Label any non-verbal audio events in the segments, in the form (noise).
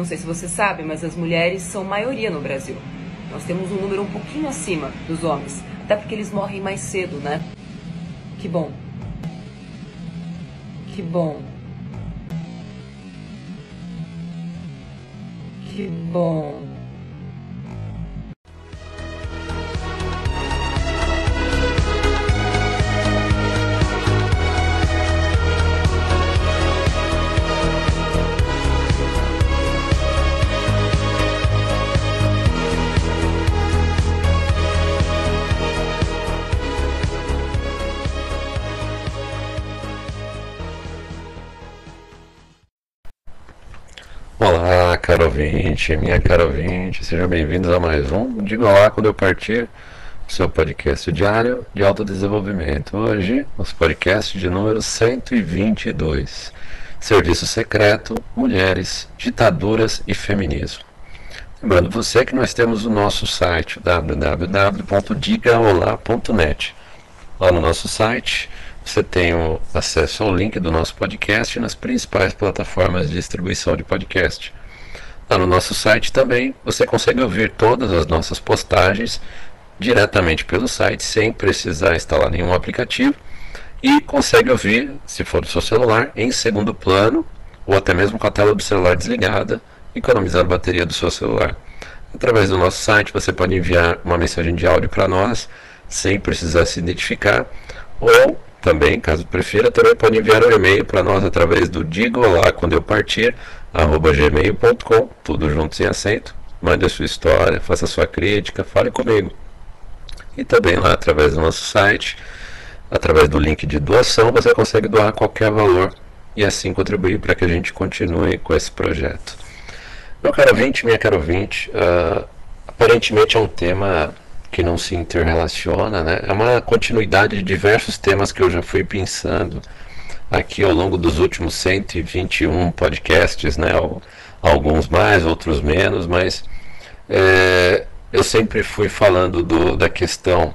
Não sei se você sabe, mas as mulheres são maioria no Brasil. Nós temos um número um pouquinho acima dos homens, até porque eles morrem mais cedo, né? Que bom. Que bom. Que bom. Ouvinte, minha cara ouvinte, sejam bem-vindos a mais um Diga Olá Quando Eu Partir, seu podcast diário de autodesenvolvimento. Hoje, nosso podcast de número 122, Serviço Secreto, Mulheres, Ditaduras e Feminismo. Lembrando você que nós temos o nosso site www.digaolá.net. Lá no nosso site você tem acesso ao link do nosso podcast nas principais plataformas de distribuição de podcast. Lá no nosso site também. Você consegue ouvir todas as nossas postagens diretamente pelo site, sem precisar instalar nenhum aplicativo, e consegue ouvir, se for do seu celular, em segundo plano, ou até mesmo com a tela do celular desligada, economizando a bateria do seu celular. Através do nosso site você pode enviar uma mensagem de áudio para nós, sem precisar se identificar, ou também, caso prefira, também pode enviar um e-mail para nós através do digo lá quando eu partir, arroba gmail.com, tudo junto sem acento. Mande a sua história, faça a sua crítica, fale comigo. E também lá através do nosso site, através do link de doação, você consegue doar qualquer valor e assim contribuir para que a gente continue com esse projeto. Meu caro ouvinte, minha caro ouvinte, uh, aparentemente é um tema que não se interrelaciona, né? É uma continuidade de diversos temas que eu já fui pensando aqui ao longo dos últimos 121 podcasts, né? Alguns mais, outros menos, mas é, eu sempre fui falando do, da questão.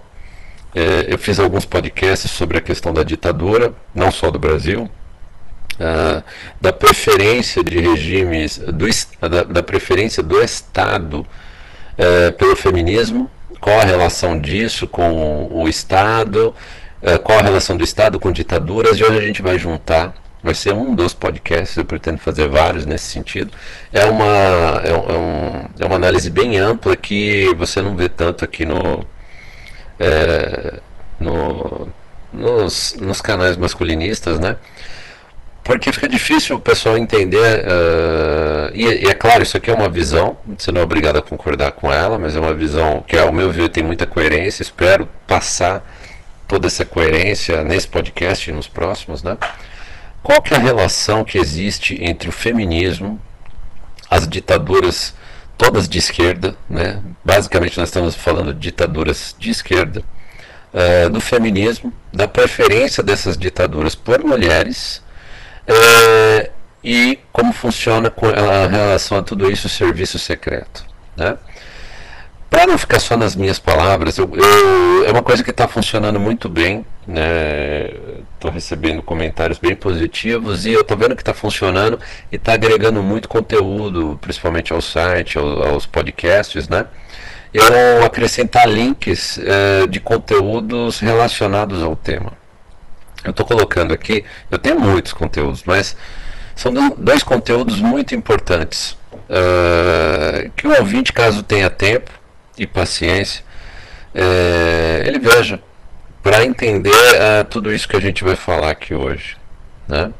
É, eu fiz alguns podcasts sobre a questão da ditadura, não só do Brasil, Uh, da preferência de regimes, do, da, da preferência do Estado uh, pelo feminismo, qual a relação disso com o Estado, é, qual a relação do Estado com ditaduras, e hoje a gente vai juntar, vai ser um dos podcasts, eu pretendo fazer vários nesse sentido. É uma, é, é, um, é uma análise bem ampla que você não vê tanto aqui no, é, no nos, nos canais masculinistas, né? Porque fica difícil o pessoal entender, uh, e, e, é claro, isso aqui é uma visão, você não é obrigado a concordar com ela, mas é uma visão que, ao meu ver, tem muita coerência. Espero passar toda essa coerência nesse podcast e nos próximos, né? Qual que é a relação que existe entre o feminismo, as ditaduras todas de esquerda, né? Basicamente nós estamos falando de ditaduras de esquerda, uh, do feminismo, da preferência dessas ditaduras por mulheres é, e como funciona com a relação a tudo isso o serviço secreto. Né? Para não ficar só nas minhas palavras, eu, eu, é uma coisa que está funcionando muito bem. Estou né? recebendo comentários bem positivos e eu estou vendo que está funcionando e está agregando muito conteúdo, principalmente ao site, aos, aos podcasts. Né? Eu acrescentar links é, de conteúdos relacionados ao tema. Eu estou colocando aqui, eu tenho muitos conteúdos, mas são dois conteúdos muito importantes uh, que o ouvinte, caso tenha tempo e paciência, uh, ele veja para entender uh, tudo isso que a gente vai falar aqui hoje. Né?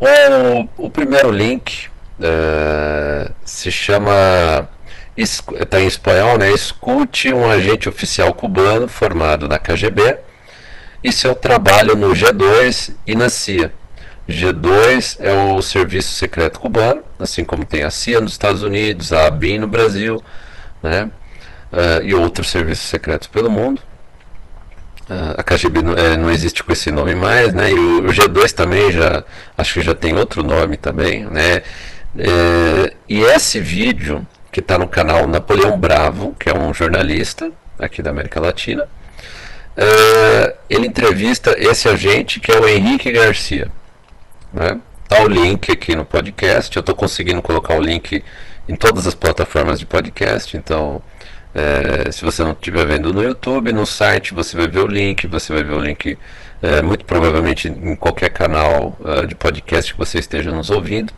O, o primeiro link eh, se chama está em espanhol, né? Escute um agente oficial cubano formado na KGB e seu trabalho no G2 e na CIA. G2 é o Serviço Secreto Cubano, assim como tem a CIA nos Estados Unidos, a ABIN no Brasil, né? Uh, e outros serviços secretos pelo mundo. Uh, a KGB não, é, não, existe com esse nome mais, né? E o, o, G2 também já, acho que já tem outro nome também, né? É, e esse vídeo que está no canal Napoleão Bravo, que é um jornalista aqui da América Latina, Uh, ele entrevista esse agente que é o Henrique Garcia. Né? Tá o link aqui no podcast. Eu estou conseguindo colocar o link em todas as plataformas de podcast. Então, é, se você não estiver vendo no YouTube, no site você vai ver o link. Você vai ver o link é, muito provavelmente em qualquer canal uh, de podcast que você esteja nos ouvindo.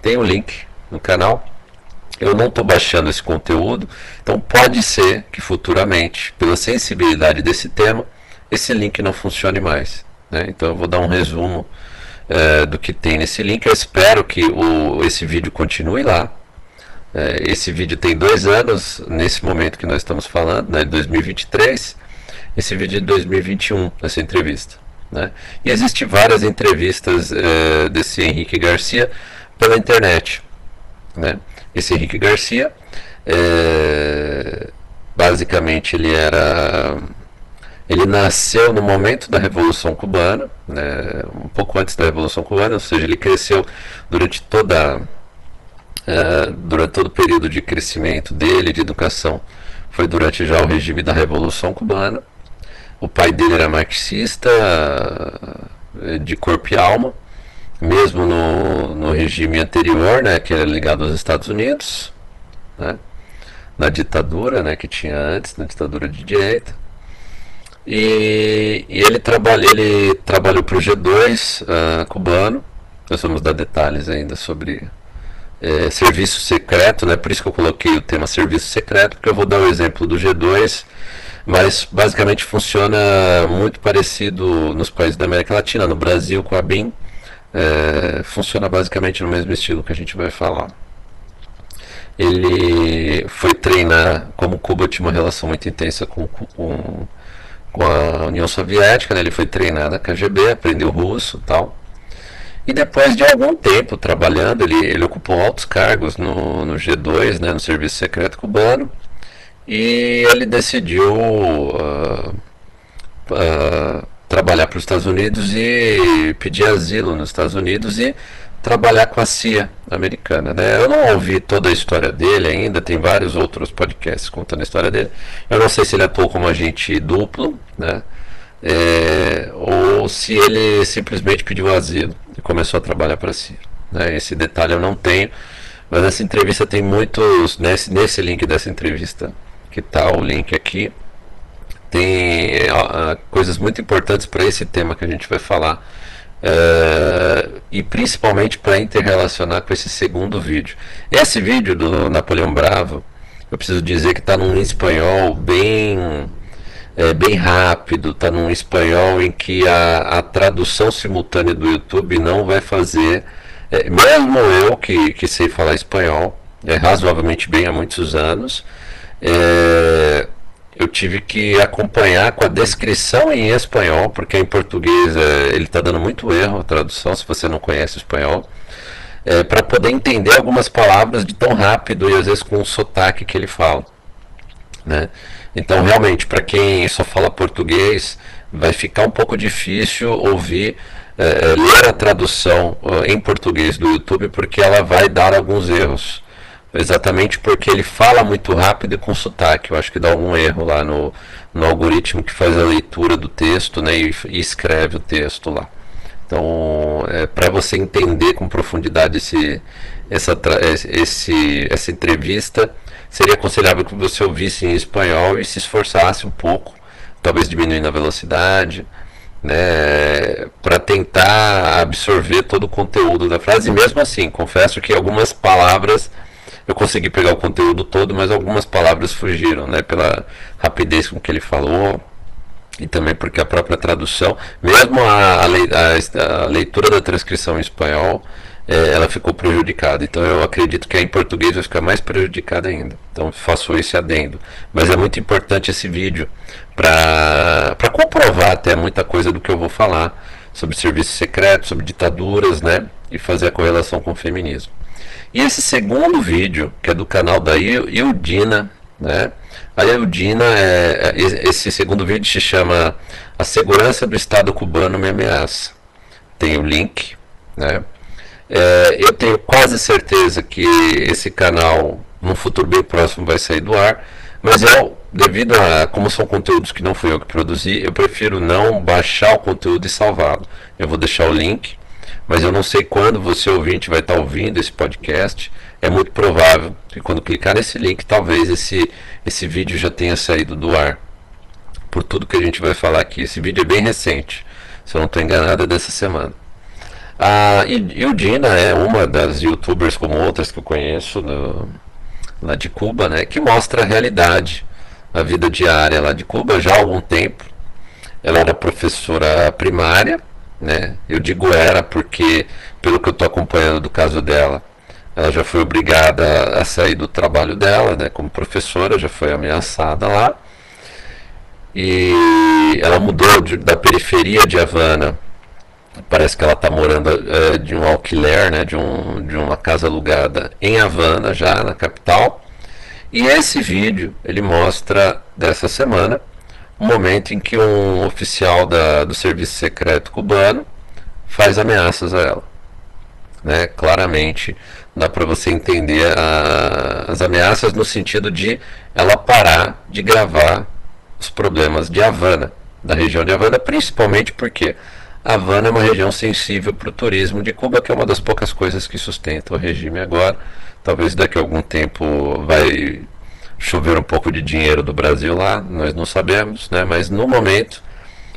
Tem o link no canal. Eu não estou baixando esse conteúdo, então pode ser que futuramente, pela sensibilidade desse tema, esse link não funcione mais. Né? Então eu vou dar um resumo do que tem nesse link. Eu espero que o, esse vídeo continue lá. Uh, esse vídeo tem dois anos, nesse momento que nós estamos falando, né, 2023. Esse vídeo é de 2021, essa entrevista. Né? E existem várias entrevistas uh, desse Henrique Garcia pela internet. Né? Esse Henrique Garcia, basicamente, ele era ele nasceu no momento da Revolução Cubana, né, um pouco antes da Revolução Cubana, ou seja, ele cresceu durante toda uh, durante todo o período de crescimento dele, de educação, foi durante já o regime da Revolução Cubana. O pai dele era marxista, uh, de corpo e alma, mesmo no, no regime anterior, né, que era ligado aos Estados Unidos, né, na ditadura né, que tinha antes, na ditadura de direita. E, e ele, trabalha, ele trabalhou para o G2 uh, cubano. Nós vamos dar detalhes ainda sobre é, serviço secreto, né? por isso que eu coloquei o tema serviço secreto, porque eu vou dar o exemplo do G2, mas basicamente funciona muito parecido nos países da América Latina, no Brasil com a BIM, é, funciona basicamente no mesmo estilo que a gente vai falar. Ele foi treinar, como Cuba tinha uma relação muito intensa com, com com a União Soviética, né? ele foi treinado na KGB, aprendeu russo tal. E depois de algum tempo trabalhando, ele, ele ocupou altos cargos no, no G2, né, no Serviço Secreto Cubano, e ele decidiu uh, uh, trabalhar para os Estados Unidos e pedir asilo nos Estados Unidos e trabalhar com a CIA americana. Né? Eu não ouvi toda a história dele ainda, tem vários outros podcasts contando a história dele. Eu não sei se ele atuou como agente duplo, né? É, ou se ele simplesmente pediu asilo e começou a trabalhar para CIA. Né? Esse detalhe eu não tenho, mas essa entrevista tem muitos. Nesse, nesse link dessa entrevista, que está o link aqui, tem uh, coisas muito importantes para esse tema que a gente vai falar Uh, e principalmente para interrelacionar com esse segundo vídeo. Esse vídeo do Napoleão Bravo, eu preciso dizer que está num espanhol bem, é, bem rápido, está num espanhol em que a, a, tradução simultânea do YouTube não vai fazer, é, mesmo eu que, que sei falar espanhol, é, razoavelmente bem há muitos anos, é, eu tive que acompanhar com a descrição em espanhol, porque em português é, ele está dando muito erro a tradução, se você não conhece espanhol, é, para poder entender algumas palavras de tão rápido e às vezes com o sotaque que ele fala. Né? Então, realmente, para quem só fala português, vai ficar um pouco difícil ouvir, é, ler a tradução em português do YouTube, porque ela vai dar alguns erros exatamente porque ele fala muito rápido e com sotaque. Eu acho que dá algum erro lá no, no algoritmo que faz a leitura do texto né, e, e escreve o texto lá. Então, é, para você entender com profundidade esse, essa, esse, essa entrevista, seria aconselhável que você ouvisse em espanhol e se esforçasse um pouco, talvez diminuindo a velocidade, né, para tentar absorver todo o conteúdo da frase. E mesmo assim, confesso que algumas palavras eu consegui pegar o conteúdo todo, mas algumas palavras fugiram, né? Pela rapidez com que ele falou e também porque a própria tradução, mesmo a, a, a leitura da transcrição em espanhol, é, ela ficou prejudicada. Então eu acredito que em português vai ficar mais prejudicada ainda. Então faço esse adendo. Mas é muito importante esse vídeo para comprovar até muita coisa do que eu vou falar sobre serviço secreto, sobre ditaduras, né? E fazer a correlação com o feminismo. E esse segundo vídeo, que é do canal da Ildina, né? A Ildina, é, é esse segundo vídeo se chama A Segurança do Estado Cubano Me Ameaça. Tem o link, né? É, eu tenho quase certeza que esse canal, no futuro bem próximo, vai sair do ar, mas eu, devido a como são conteúdos que não fui eu que produzi, eu prefiro não baixar o conteúdo e salvá-lo. Eu vou deixar o link mas eu não sei quando você ouvinte vai estar ouvindo esse podcast. É muito provável que quando clicar nesse link, talvez esse, esse vídeo já tenha saído do ar. Por tudo que a gente vai falar aqui. Esse vídeo é bem recente, se eu não estou enganado, é dessa semana. Ah, e, e, o Dina é uma das youtubers, como outras que eu conheço no, lá de Cuba, né, que mostra a realidade, a vida diária lá de Cuba já há algum tempo. Ela era professora primária né? Eu digo era porque, pelo que eu estou acompanhando do caso dela, ela já foi obrigada a sair do trabalho dela, né? Como professora, já foi ameaçada lá. E ela mudou de, da periferia de Havana. Parece que ela está morando é, de um alquiler, né? De, um, de uma casa alugada em Havana, já na capital. E esse vídeo ele mostra dessa semana um momento em que um oficial da, do serviço secreto cubano faz ameaças a ela. Né? Claramente dá para você entender a, as ameaças no sentido de ela parar de gravar os problemas de Havana, da região de Havana, principalmente porque Havana é uma região sensível para o turismo de Cuba, que é uma das poucas coisas que sustenta o regime agora. Talvez daqui a algum tempo vai chover um pouco de dinheiro do Brasil lá, nós não sabemos, né? mas no momento,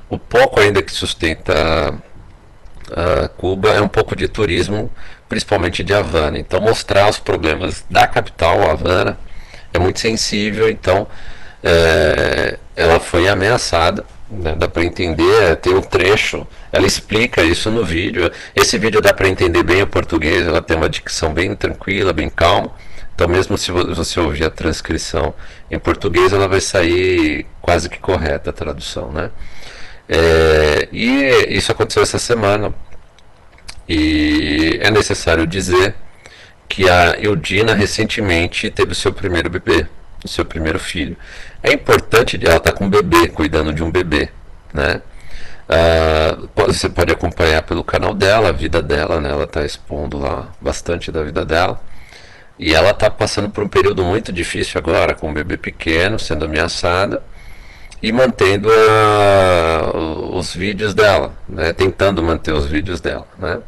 o pouco ainda que sustenta a Cuba é um pouco de turismo, principalmente de Havana. Então, mostrar os problemas da capital, Havana, é muito sensível. Então, é, ela foi ameaçada. Né? Dá para entender, tem um trecho, ela explica isso no vídeo. Esse vídeo dá para entender bem o português, ela tem uma dicção bem tranquila, bem calma. Então, mesmo se você ouvir a transcrição em português, ela vai sair quase que correta a tradução, né? É, e isso aconteceu essa semana. E é necessário dizer que a Eudina recentemente teve o seu primeiro bebê, seu primeiro filho. É importante, ela está com um bebê, cuidando de um bebê, né? Ah, você pode acompanhar pelo canal dela, a vida dela, né? Ela está expondo lá bastante da vida dela. E ela está passando por um período muito difícil agora, com um bebê pequeno, sendo ameaçada e mantendo uh, os vídeos dela, né? tentando manter os vídeos dela. Né?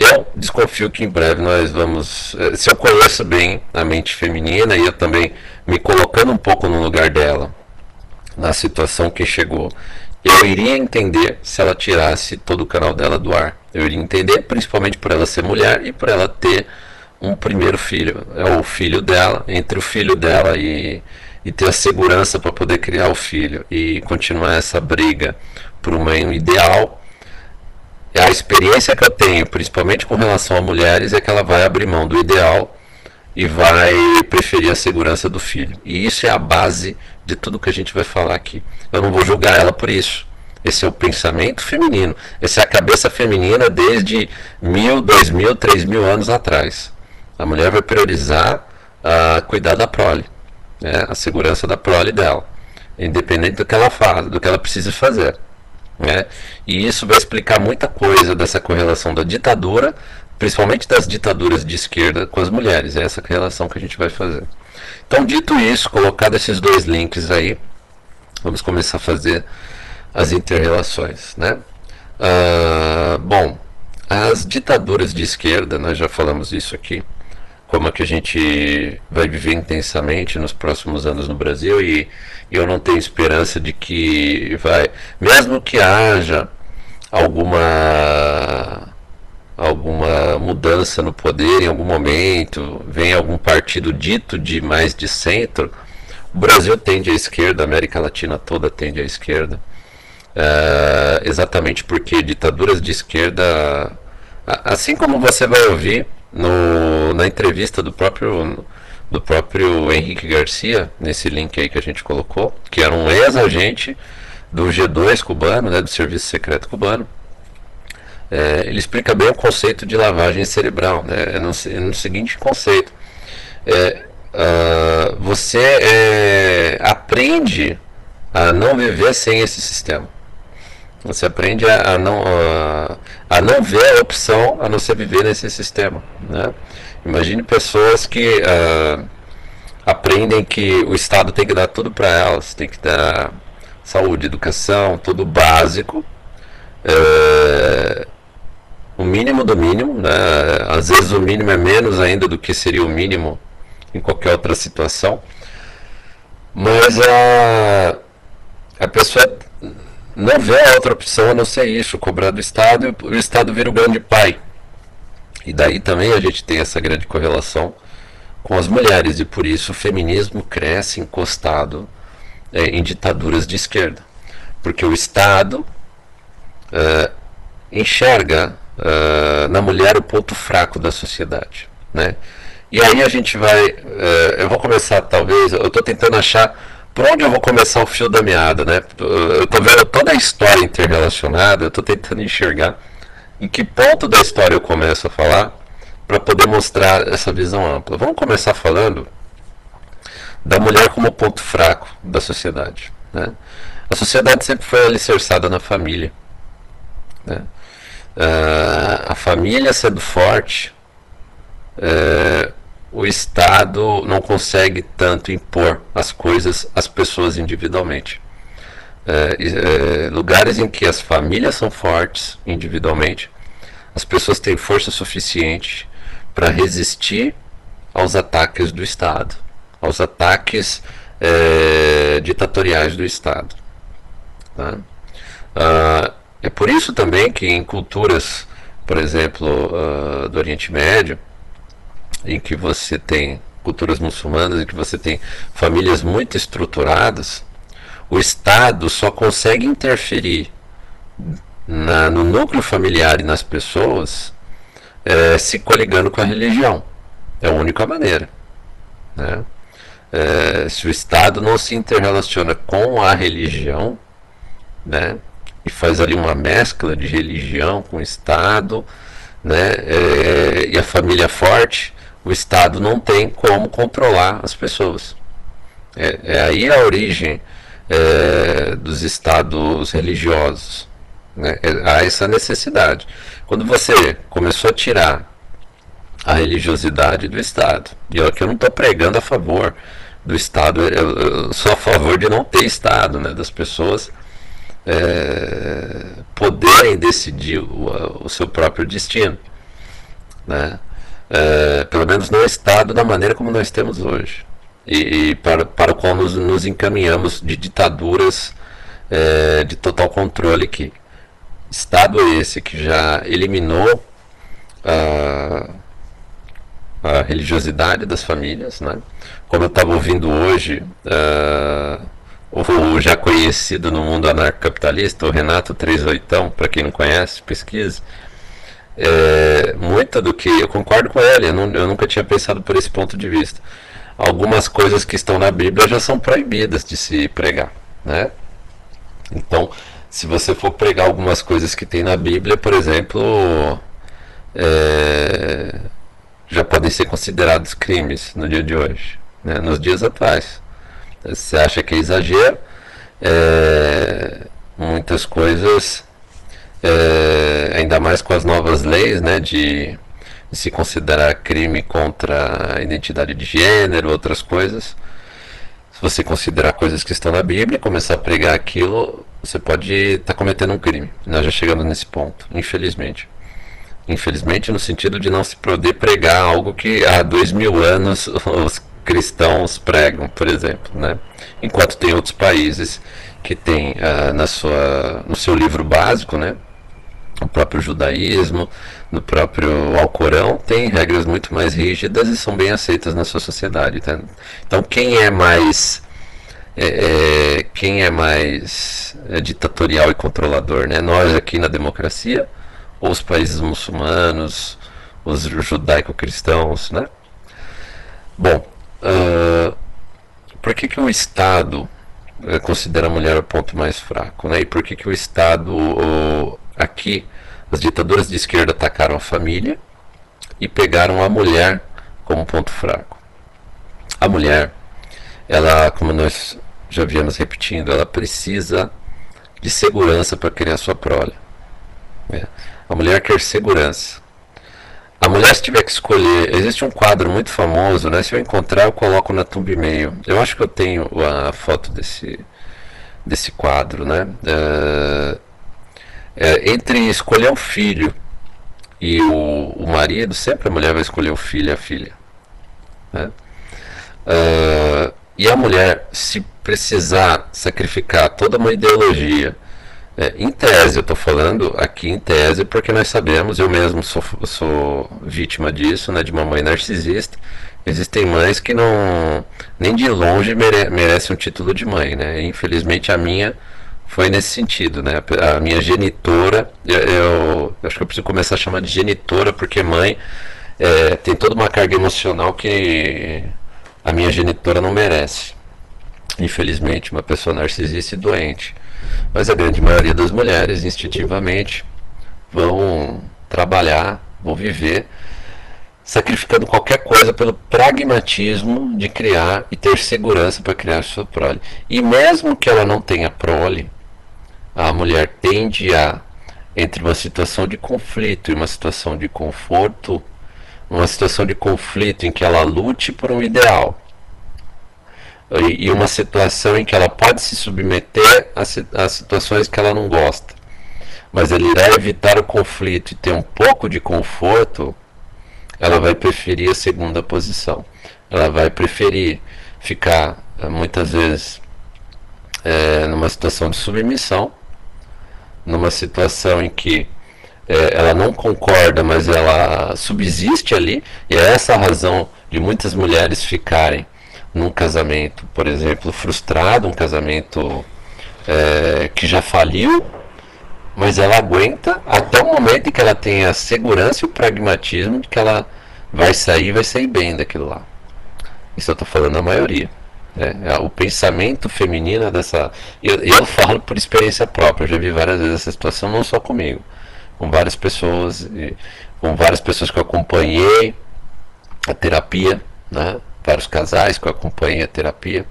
Eu desconfio que em breve nós vamos. Eh, se eu conheço bem a mente feminina e eu também me colocando um pouco no lugar dela, na situação que chegou, eu iria entender se ela tirasse todo o canal dela do ar. Eu iria entender, principalmente por ela ser mulher e por ela ter um primeiro filho, é o filho dela, entre o filho dela e, e ter a segurança para poder criar o filho e continuar essa briga por um meio ideal. A experiência que eu tenho, principalmente com relação a mulheres, é que ela vai abrir mão do ideal e vai preferir a segurança do filho. E isso é a base de tudo que a gente vai falar aqui. Eu não vou julgar ela por isso. Esse é o pensamento feminino. Essa é a cabeça feminina desde mil, dois mil, três mil anos atrás. A mulher vai priorizar a cuidar da prole, né, a segurança da prole dela, independente do que ela faz, do que ela precisa fazer. Né? E isso vai explicar muita coisa dessa correlação da ditadura, principalmente das ditaduras de esquerda com as mulheres. É essa relação que a gente vai fazer. Então, dito isso, colocado esses dois links aí, vamos começar a fazer as interrelações. Né? Ah, bom, as ditaduras de esquerda, nós já falamos isso aqui, como é que a gente vai viver intensamente nos próximos anos no Brasil e, eu não tenho esperança de que vai, mesmo que haja alguma alguma mudança no poder em algum momento, venha algum partido dito de mais de centro, o Brasil tende à esquerda, a América Latina toda tende à esquerda, é, exatamente porque ditaduras de esquerda, assim como você vai ouvir no, na entrevista do próprio do próprio Henrique Garcia, nesse link aí que a gente colocou, que era um ex-agente do G2 cubano, né, do Serviço Secreto cubano. É, ele explica bem o conceito de lavagem cerebral, né, é no, é no seguinte conceito. É, uh, você é, aprende a não viver sem esse sistema. Você aprende a, não, a, a, não ver a opção a não ser viver nesse sistema. Né? Imagine pessoas que uh, aprendem que o Estado tem que dar tudo para elas, tem que dar saúde, educação, tudo básico. Uh, o mínimo do mínimo, né? às vezes o mínimo é menos ainda do que seria o mínimo em qualquer outra situação, mas a, a pessoa não vê a outra opção a não ser isso, cobrar do Estado e o Estado vira o grande pai. E daí também a gente tem essa grande correlação com as mulheres, e por isso o feminismo cresce encostado é, em ditaduras de esquerda. Porque o Estado é, enxerga é, na mulher o ponto fraco da sociedade. Né? E aí a gente vai. É, eu vou começar, talvez, eu estou tentando achar por onde eu vou começar o fio da meada, né? Eu estou vendo toda a história interrelacionada, eu estou tentando enxergar em que ponto da história eu começo a falar para poder mostrar essa visão ampla. Vamos começar falando da mulher como ponto fraco da sociedade. Né? A sociedade sempre foi alicerçada na família. Né? Uh, a família sendo forte, uh, o Estado não consegue tanto impor as coisas às pessoas individualmente. É, é, lugares em que as famílias são fortes individualmente, as pessoas têm força suficiente para resistir aos ataques do Estado, aos ataques é, ditatoriais do Estado. Tá? Ah, é por isso também que em culturas, por exemplo, uh, do Oriente Médio, em que você tem culturas muçulmanas, em que você tem famílias muito estruturadas, o Estado só consegue interferir na, no núcleo familiar e nas pessoas é, se coligando com a religião. É a única maneira. Né? É, se o Estado não se interrelaciona com a religião, né, e faz ali uma mescla de religião com o Estado, né, é, e a família forte, o Estado não tem como controlar as pessoas. É, é aí a origem é, dos estados religiosos. Né? É, há essa necessidade. Quando você começou a tirar a religiosidade do Estado, e aqui eu não estou pregando a favor do Estado, eu, eu, sou a favor de não ter Estado, né? das pessoas é, poderem decidir o, o, seu próprio destino. Né? É, pelo menos no Estado da maneira como nós temos hoje e, e para, para o qual nos, nos encaminhamos de ditaduras é, de total controle que Estado esse que já eliminou a, a religiosidade das famílias, né? como eu estava ouvindo hoje, uh, o já conhecido no mundo anarcocapitalista, o Renato 38, para quem não conhece, pesquise. É, muita do que eu concordo com ele, eu, não, eu nunca tinha pensado por esse ponto de vista algumas coisas que estão na Bíblia já são proibidas de se pregar, né? Então, se você for pregar algumas coisas que tem na Bíblia, por exemplo, é, já podem ser considerados crimes no dia de hoje, né? nos dias atuais. Você acha que é exagero? É, muitas coisas, é, ainda mais com as novas leis, né, de se considerar crime contra a identidade de gênero, outras coisas. Se você considerar coisas que estão na Bíblia, começar a pregar aquilo, você pode estar tá cometendo um crime. Nós já chegamos nesse ponto, infelizmente. Infelizmente, no sentido de não se poder pregar algo que há dois mil anos (laughs) os cristãos pregam, por exemplo, né? Enquanto tem outros países que têm uh, na sua, no seu livro básico, né? O próprio judaísmo, no próprio Alcorão tem regras muito mais rígidas e são bem aceitas na sua sociedade. Tá? Então quem é mais é, é, quem é mais é, ditatorial e controlador, né? Nós aqui na democracia ou os países muçulmanos, os judaico-cristãos, né? Bom, uh, por que, que o Estado eh, considera a mulher o ponto mais fraco, né? E por que, que o Estado aqui as ditaduras de esquerda atacaram a família e pegaram a mulher como ponto fraco. A mulher, ela, como nós já viemos repetindo, ela precisa de segurança para criar sua prole. É. A mulher quer segurança. A mulher, se tiver que escolher, existe um quadro muito famoso, né? Se eu encontrar, eu coloco na Thumbnail. Eu acho que eu tenho a foto desse, desse quadro, né? Uh, é, entre escolher um filho e o, o marido, sempre a mulher vai escolher o filho e a filha. Né? Uh, e a mulher, se precisar sacrificar toda uma ideologia, é, em tese, eu estou falando aqui em tese porque nós sabemos, eu mesmo sou, sou vítima disso, né, de uma mãe narcisista. Existem mães que não, nem de longe mere, merecem um título de mãe, né? Infelizmente a minha foi nesse sentido, né? A minha genitora, eu, eu, acho que eu preciso começar a chamar de genitora porque mãe é, tem toda uma carga emocional que a minha genitora não merece. Infelizmente, uma pessoa narcisista e doente. Mas a grande maioria das mulheres, instintivamente, vão trabalhar, vão viver, sacrificando qualquer coisa pelo pragmatismo de criar e ter segurança para criar sua prole. E mesmo que ela não tenha prole, a mulher tende a, entre uma situação de conflito e uma situação de conforto, uma situação de conflito em que ela lute por um ideal e, uma situação em que ela pode se submeter a, situações que ela não gosta, mas ela irá evitar o conflito e ter um pouco de conforto, ela vai preferir a segunda posição. Ela vai preferir ficar eh, muitas vezes é, numa situação de submissão, numa situação em que é, ela não concorda, mas ela subsiste ali, e é essa a razão de muitas mulheres ficarem num casamento, por exemplo, frustrado, um casamento é, que já faliu, mas ela aguenta até o momento em que ela tenha a segurança e o pragmatismo de que ela vai sair vai sair bem daquilo lá. Isso eu estou falando a maioria. Né? O pensamento feminino é dessa. Eu, eu falo por experiência própria, eu já vi várias vezes essa situação, não só comigo com várias pessoas, com várias pessoas que eu acompanhei a terapia, né? vários casais que eu acompanhei a terapia.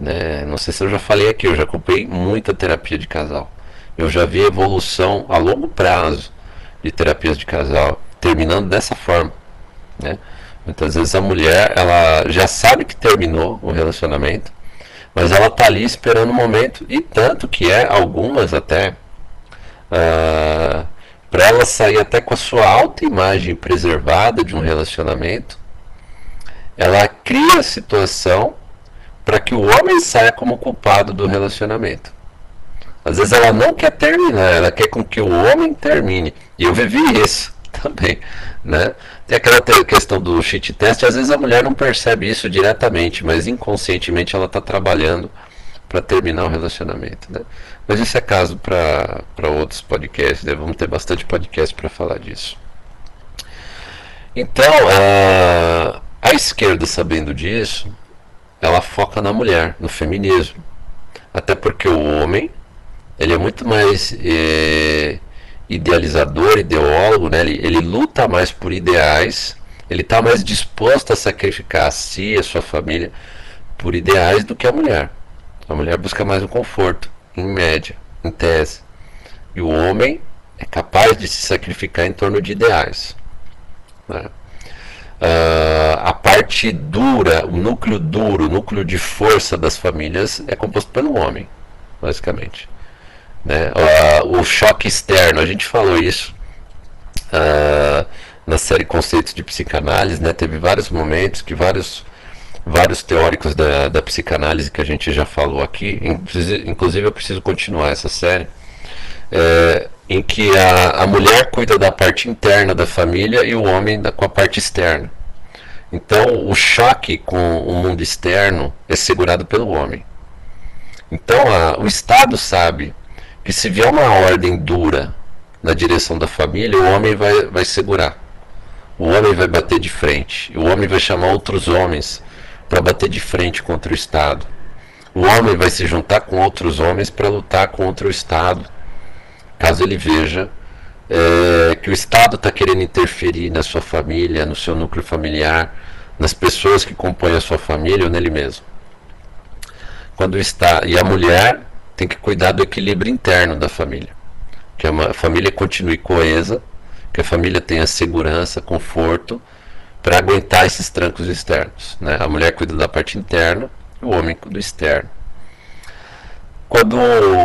Né? Não sei se eu já falei aqui, eu já acompanhei muita terapia de casal. Eu já vi evolução a longo prazo de terapias de casal, terminando dessa forma. Né? Muitas vezes a mulher ela já sabe que terminou o relacionamento, mas ela está ali esperando o momento, e tanto que é, algumas até. Uh, para ela sair até com a sua autoimagem preservada de um relacionamento, ela cria a situação para que o homem saia como culpado do relacionamento. Às vezes ela não quer terminar, ela quer com que o homem termine. E eu vivi isso (laughs) também, né? Tem aquela questão do cheat test, às vezes a mulher não percebe isso diretamente, mas inconscientemente ela está trabalhando para terminar o relacionamento, né? Mas isso é caso para outros podcasts, né? vamos ter bastante podcast para falar disso. Então, a, a esquerda, sabendo disso, ela foca na mulher, no feminismo. Até porque o homem ele é muito mais é, idealizador, ideólogo, né? ele, ele luta mais por ideais, ele está mais disposto a sacrificar a si e a sua família por ideais do que a mulher. A mulher busca mais o conforto em média, em tese. E o homem é capaz de se sacrificar em torno de ideais. Né? Uh, a parte dura, o núcleo duro, o núcleo de força das famílias é composto pelo homem, basicamente. Né? O choque externo, a gente falou isso uh, na série Conceitos de Psicanálise, né? teve vários momentos que vários vários teóricos da, da psicanálise que a gente já falou aqui, inclusive eu preciso continuar essa série, é, em que a, a mulher cuida da parte interna da família e o homem da, com a parte externa. Então, o choque com o mundo externo é segurado pelo homem. Então, a, o Estado sabe que se vier uma ordem dura na direção da família, o homem vai, vai segurar. O homem vai bater de frente. O homem vai chamar outros homens para bater de frente contra o Estado. O homem vai se juntar com outros homens para lutar contra o Estado, caso ele veja é, que o Estado está querendo interferir na sua família, no seu núcleo familiar, nas pessoas que compõem a sua família ou nele mesmo. Quando está e a mulher tem que cuidar do equilíbrio interno da família, que a família continue coesa, que a família tenha segurança, conforto para aguentar esses trancos externos. Né? A mulher cuida da parte interna, o homem do externo. quando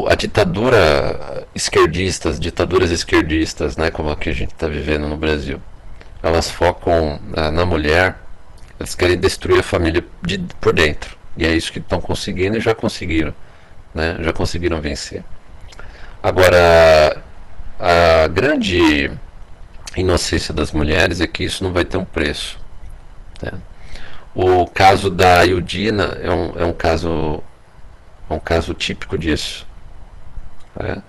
a ditadura esquerdistas, ditaduras esquerdistas, né, como a que a gente está vivendo no Brasil, elas focam na, na mulher, eles querem destruir a família de, por dentro. E é isso que estão conseguindo e já conseguiram, né, já conseguiram vencer. Agora, a grande inocência das mulheres é que isso não vai ter um preço. Né? O caso da Ildina é um, é um caso é um caso típico disso. Né?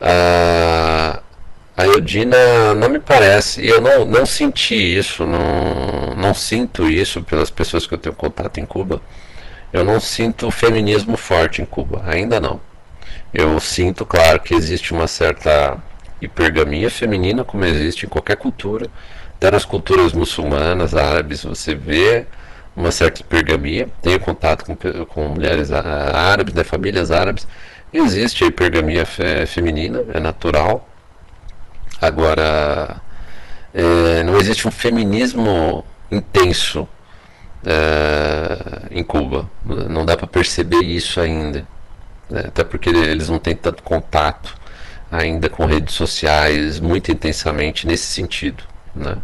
A, a Eudina não me parece, eu não, não senti isso, não, não sinto isso pelas pessoas que eu tenho contato em Cuba. Eu não sinto feminismo forte em Cuba, ainda não. Eu sinto, claro, que existe uma certa hipergamia feminina, como existe em qualquer cultura. Até nas culturas muçulmanas, árabes, você vê uma certa hipergamia. Tenho contato com, com mulheres árabes, né, famílias árabes. Existe a hipergamia fe, feminina, é natural. Agora, é, não existe um feminismo intenso é, em Cuba. Não dá para perceber isso ainda. Né? Até porque eles não têm tanto contato ainda com redes sociais muito intensamente nesse sentido. Né?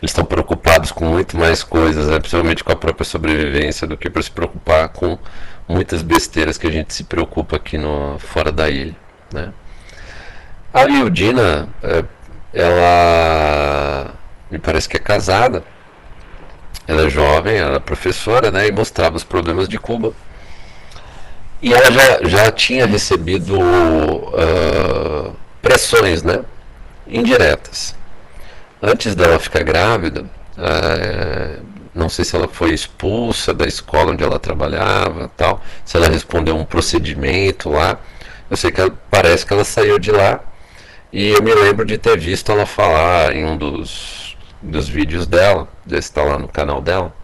Eles estão preocupados com muito mais coisas, né? principalmente com a própria sobrevivência, do que para se preocupar com muitas besteiras que a gente se preocupa aqui no, fora da ilha. Né? A Liudina, é, ela me parece que é casada, ela é jovem, ela é professora, né, e mostrava os problemas de Cuba e ela já, já tinha recebido uh, pressões né, indiretas. Antes dela ficar grávida, uh, não sei se ela foi expulsa da escola onde ela trabalhava, tal, se ela respondeu um procedimento lá. Eu sei que ela, parece que ela saiu de lá e eu me lembro de ter visto ela falar em um dos, dos vídeos dela, desse está lá no canal dela,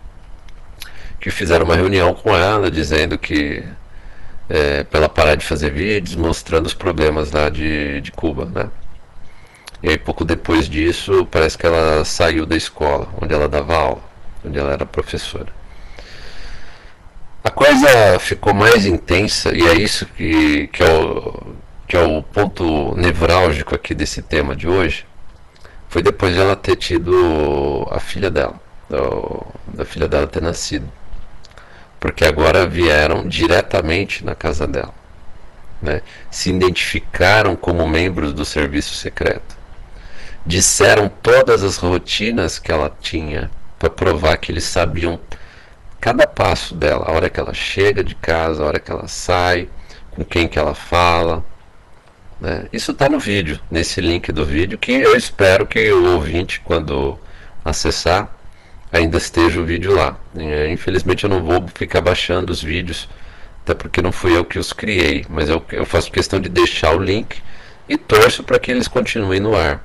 que fizeram uma reunião com ela dizendo que é, para ela parar de fazer vídeos mostrando os problemas lá de, de Cuba, né? E aí pouco depois disso, parece que ela saiu da escola, onde ela dava aula, onde ela era professora. A coisa ficou mais intensa, e é isso que, que, é, o, que é o ponto nevrálgico aqui desse tema de hoje, foi depois de ela ter tido a filha dela, da filha dela ter nascido porque agora vieram diretamente na casa dela. Né? Se identificaram como membros do serviço secreto. Disseram todas as rotinas que ela tinha para provar que eles sabiam cada passo dela, a hora que ela chega de casa, a hora que ela sai, com quem que ela fala. Né? Isso está no vídeo, nesse link do vídeo, que eu espero que o ouvinte, quando acessar, ainda esteja o vídeo lá. É, infelizmente eu não vou ficar baixando os vídeos, até porque não fui eu que os criei, mas eu, eu faço questão de deixar o link e torço para que eles continuem no ar.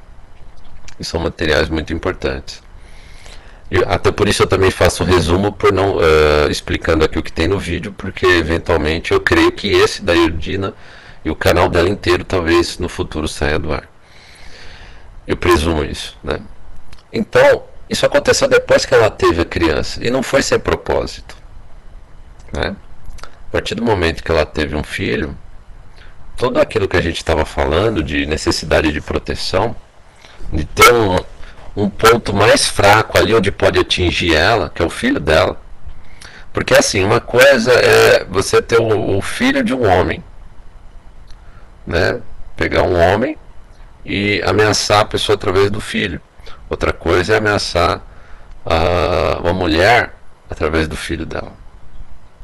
E são materiais muito importantes. E até por isso eu também faço um resumo por não uh, explicando aqui o que tem no vídeo, porque eventualmente eu creio que esse da Irdina e o canal dela inteiro talvez no futuro saia do ar. Eu presumo isso, né? Então, isso aconteceu depois que ela teve a criança e não foi sem propósito. Né? A partir do momento que ela teve um filho, tudo aquilo que a gente estava falando de necessidade de proteção, de ter um, um ponto mais fraco ali onde pode atingir ela, que é o filho dela. Porque assim, uma coisa é você ter o, o filho de um homem, né? Pegar um homem e ameaçar a pessoa através do filho. Outra coisa é ameaçar a, uma mulher através do filho dela.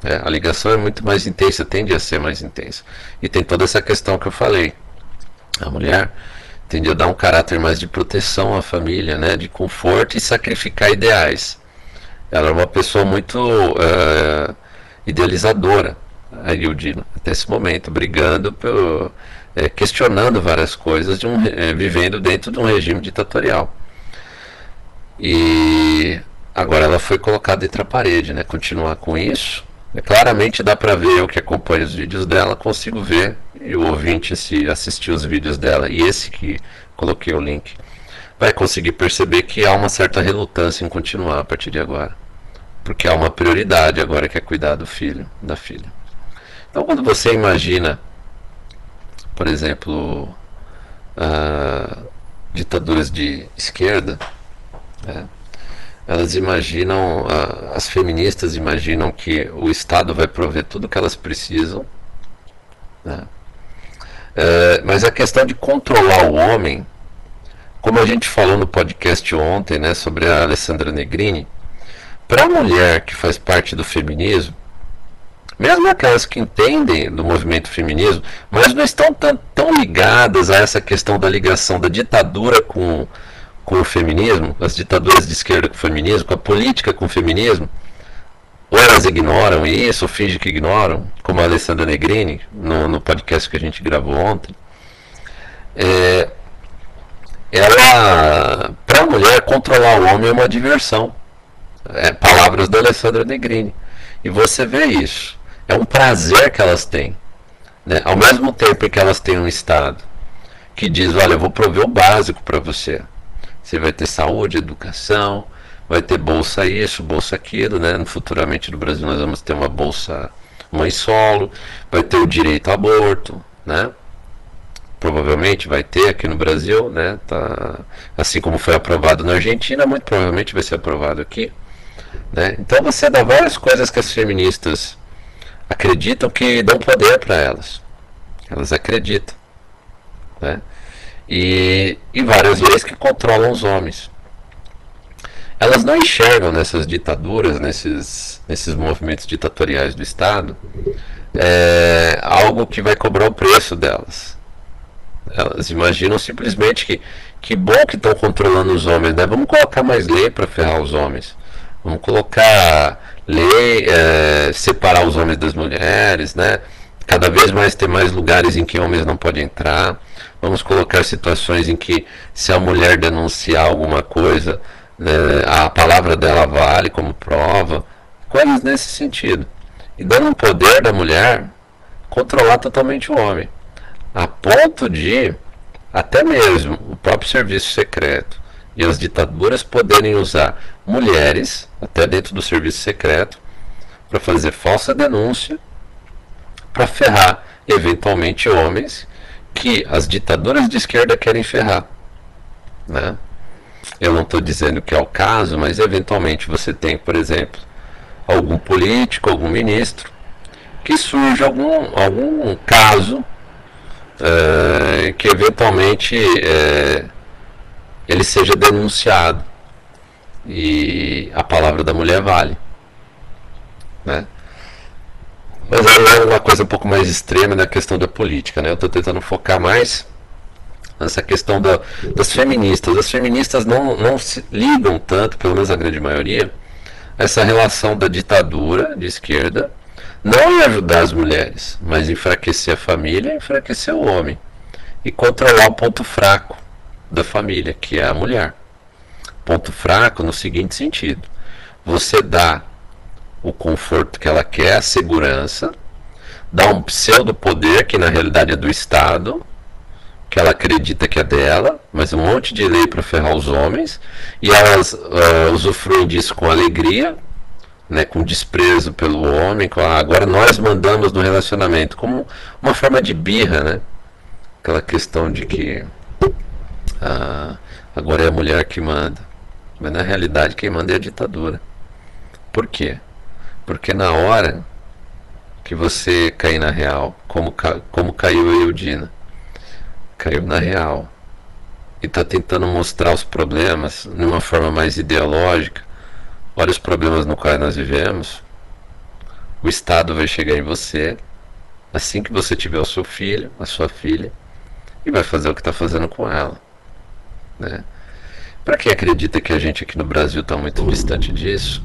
É, a ligação é muito mais intensa, tende a ser mais intensa. E tem toda essa questão que eu falei. A mulher tende a dar um caráter mais de proteção à família, né, de conforto e sacrificar ideais. Ela é uma pessoa muito uh, idealizadora, a Yudina, até esse momento, brigando, pelo, é, questionando várias coisas, de um, é, vivendo dentro de um regime ditatorial. E agora ela foi colocada entre a parede, né? Continuar com isso. É, claramente dá para ver, eu que acompanho os vídeos dela, consigo ver, e o ouvinte se assistir os vídeos dela, e esse que coloquei o link, vai conseguir perceber que há uma certa relutância em continuar a partir de agora. Porque há uma prioridade agora que é cuidar do filho, da filha. Então, quando você imagina, por exemplo, uh, ditaduras de esquerda, né, elas imaginam, uh, as feministas imaginam que o Estado vai prover tudo o que elas precisam, né, uh, mas a questão de controlar o homem, como a gente falou no podcast ontem, né, sobre a Alessandra Negrini, para a mulher que faz parte do feminismo, mesmo aquelas que entendem do movimento feminismo, mas não estão tão, tão ligadas a essa questão da ligação da ditadura com, com o feminismo, as ditaduras de esquerda com o feminismo, com a política com o feminismo, ou elas ignoram isso, ou fingem que ignoram, como a Alessandra Negrini, no, no podcast que a gente gravou ontem. É, ela, para a mulher, controlar o homem é uma diversão. É, palavras da Alessandra Negrini. E você vê isso. É um prazer que elas têm. Né? Ao mesmo tempo que elas têm um Estado que diz: olha, eu vou prover o básico para você. Você vai ter saúde, educação, vai ter bolsa isso, bolsa aquilo. Né? Futuramente no Brasil nós vamos ter uma bolsa mãe solo, vai ter o direito ao aborto. Né? provavelmente vai ter aqui no Brasil, né? Tá, assim como foi aprovado na Argentina, muito provavelmente vai ser aprovado aqui. Né? Então você dá várias coisas que as feministas acreditam que dão poder para elas. Elas acreditam. Né? E, e várias leis que controlam os homens. Elas não enxergam nessas ditaduras, nesses, nesses movimentos ditatoriais do Estado, é, algo que vai cobrar o preço delas. Elas imaginam simplesmente que que bom que estão controlando os homens, né? Vamos colocar mais lei para ferrar os homens. Vamos colocar lei, é, separar os homens das mulheres, né? Cada vez mais ter mais lugares em que homens não podem entrar. Vamos colocar situações em que se a mulher denunciar alguma coisa, né, a palavra dela vale como prova. Coisas nesse sentido. E dando um poder da mulher controlar totalmente o homem. A ponto de até mesmo o próprio serviço secreto e as ditaduras poderem usar mulheres, até dentro do serviço secreto, para fazer falsa denúncia, para ferrar eventualmente homens que as ditaduras de esquerda querem ferrar. Né? Eu não estou dizendo que é o caso, mas eventualmente você tem, por exemplo, algum político, algum ministro, que surge algum, algum caso é, que eventualmente é, ele seja denunciado e a palavra da mulher vale. Né? Mas é uma coisa um pouco mais extrema na questão da política. Né? Eu estou tentando focar mais nessa questão da, das feministas. As feministas não, não se ligam tanto, pelo menos a grande maioria, a essa relação da ditadura de esquerda não em ajudar as mulheres, mas enfraquecer a família enfraquecer o homem. E controlar o ponto fraco da família, que é a mulher. Ponto fraco no seguinte sentido: você dá o conforto que ela quer, a segurança, dá um pseudo poder que na realidade é do Estado, que ela acredita que é dela, mas um monte de lei para ferrar os homens, e elas uh, usufruem disso com alegria, né, com desprezo pelo homem, com a, agora nós mandamos no relacionamento, como uma forma de birra, né? Aquela questão de que ah, agora é a mulher que manda. Mas na realidade quem manda é a ditadura. Por quê? Porque na hora que você cair na real, como, como caiu a Eudina, caiu na real, e está tentando mostrar os problemas de uma forma mais ideológica, olha os problemas no qual nós vivemos, o Estado vai chegar em você assim que você tiver o seu filho, a sua filha, e vai fazer o que está fazendo com ela. Né? Para quem acredita que a gente aqui no Brasil está muito distante disso,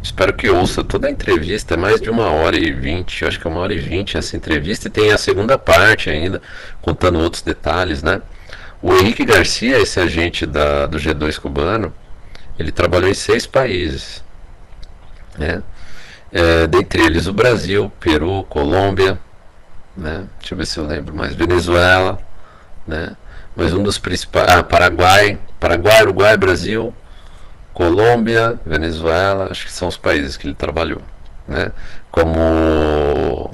espero que ouça toda a entrevista, é mais de uma hora e vinte, acho que é uma hora e vinte essa entrevista, e tem a segunda parte ainda, contando outros detalhes, né? O Henrique Garcia, esse agente da, do G2 cubano, ele trabalhou em seis países, né? É, dentre eles o Brasil, Peru, Colômbia, né? Deixa eu ver se eu lembro mais, Venezuela, né? Mas um dos principais, ah, Paraguai, Paraguai, Uruguai, Brasil, Colômbia, Venezuela, acho que são os países que ele trabalhou, né? Como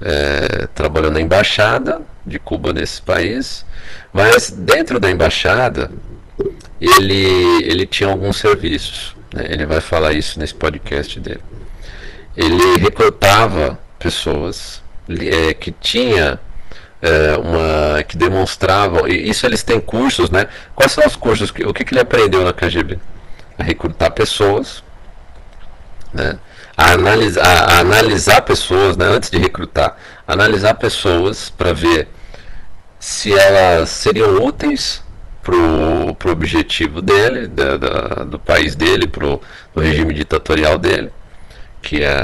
é, trabalhou na embaixada de Cuba nesse país, mas dentro da embaixada ele, ele tinha alguns serviços. Né? Ele vai falar isso nesse podcast dele. Ele recrutava pessoas é, que tinha é, uma que demonstravam e isso eles têm cursos, né? Quais são os cursos? O que, que ele aprendeu na KGB? A recrutar pessoas, né? A analisar, a analisar pessoas, né? Antes de recrutar, analisar pessoas para ver se elas seriam úteis pro, pro objetivo dele, da, da, do país dele, pro, pro regime ditatorial dele, que é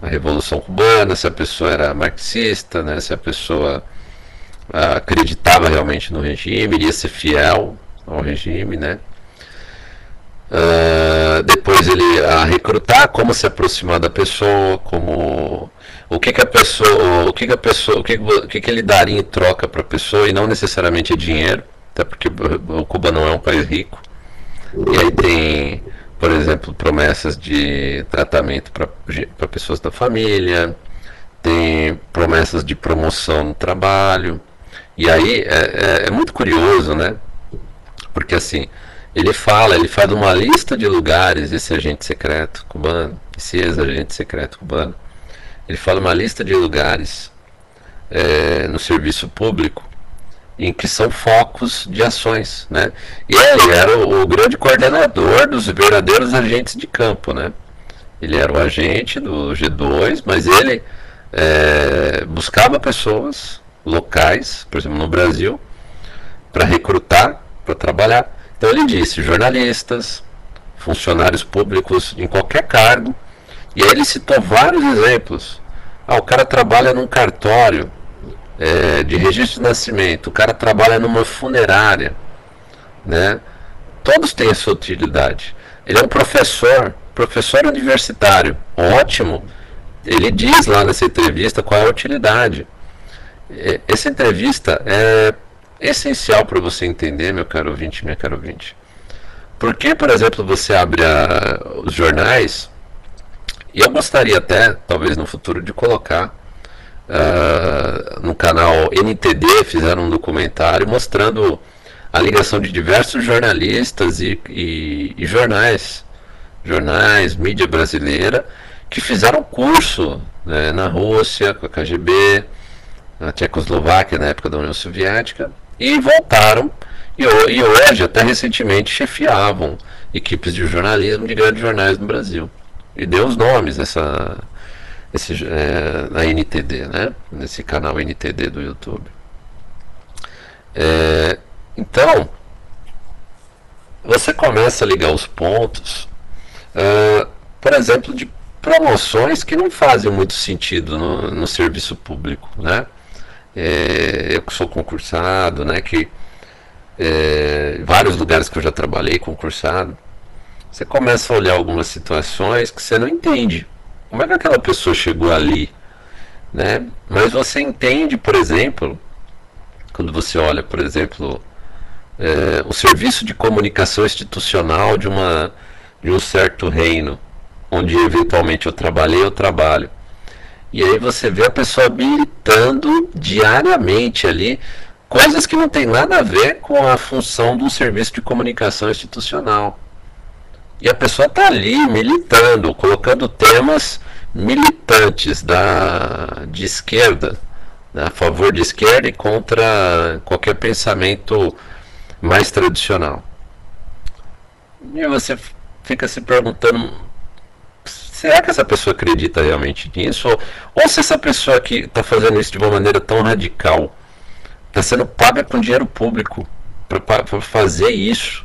a Revolução Cubana, se a pessoa era marxista, né, se a pessoa ah, acreditava realmente no regime, iria ser fiel ao regime, né? Uh, depois ele a recrutar, como se aproximar da pessoa, como o que, que a pessoa, o que, que a pessoa, o que, o que, que ele daria em troca para a pessoa e não necessariamente dinheiro, até porque o Cuba não é um país rico. E aí tem por exemplo, promessas de tratamento para pessoas da família, tem promessas de promoção no trabalho. E aí é, é, é, muito curioso, né? Porque assim, ele fala, ele faz uma lista de lugares, esse agente secreto cubano, esse ex-agente secreto cubano, ele fala uma lista de lugares é, no serviço público em que são focos de ações, né? E ele era o, o, grande coordenador dos verdadeiros agentes de campo, né? Ele era o agente do G2, mas ele é, buscava pessoas locais, por exemplo, no Brasil, para recrutar, para trabalhar. Então ele disse jornalistas, funcionários públicos em qualquer cargo. E aí ele citou vários exemplos. Ah, o cara trabalha num cartório é, de registro de nascimento, o cara trabalha numa funerária, né? Todos têm a sua utilidade. Ele é um professor, professor universitário, ótimo. Ele diz lá nessa entrevista qual é a utilidade. Essa entrevista é essencial para você entender, meu caro ouvinte, minha caro ouvinte. Porque, por exemplo, você abre a, os jornais, e eu gostaria até, talvez no futuro, de colocar uh, no canal NTD fizeram um documentário mostrando a ligação de diversos jornalistas e, e, e jornais, jornais, mídia brasileira, que fizeram curso né, na Rússia, com a KGB, na Tchecoslováquia, na época da União Soviética, e voltaram e, e hoje, até recentemente, chefiavam equipes de jornalismo de grandes jornais no Brasil. E deu os nomes dessa, esse, é, na NTD, né? Nesse canal NTD do YouTube. É, então, você começa a ligar os pontos, uh, por exemplo, de promoções que não fazem muito sentido no, no serviço público, né? É, eu que sou concursado, né? Que é, vários lugares que eu já trabalhei concursado, você começa a olhar algumas situações que você não entende. Como é que aquela pessoa chegou ali? Né? Mas você entende, por exemplo, quando você olha, por exemplo, é, o serviço de comunicação institucional de, uma, de um certo reino, onde eventualmente eu trabalhei, eu trabalho. E aí você vê a pessoa militando diariamente ali coisas que não tem nada a ver com a função do serviço de comunicação institucional. E a pessoa está ali militando, colocando temas militantes da, de esquerda, né, a favor de esquerda e contra qualquer pensamento mais tradicional. E você fica se perguntando: será que essa pessoa acredita realmente nisso? Ou, ou se essa pessoa que está fazendo isso de uma maneira tão radical está sendo paga com dinheiro público para fazer isso?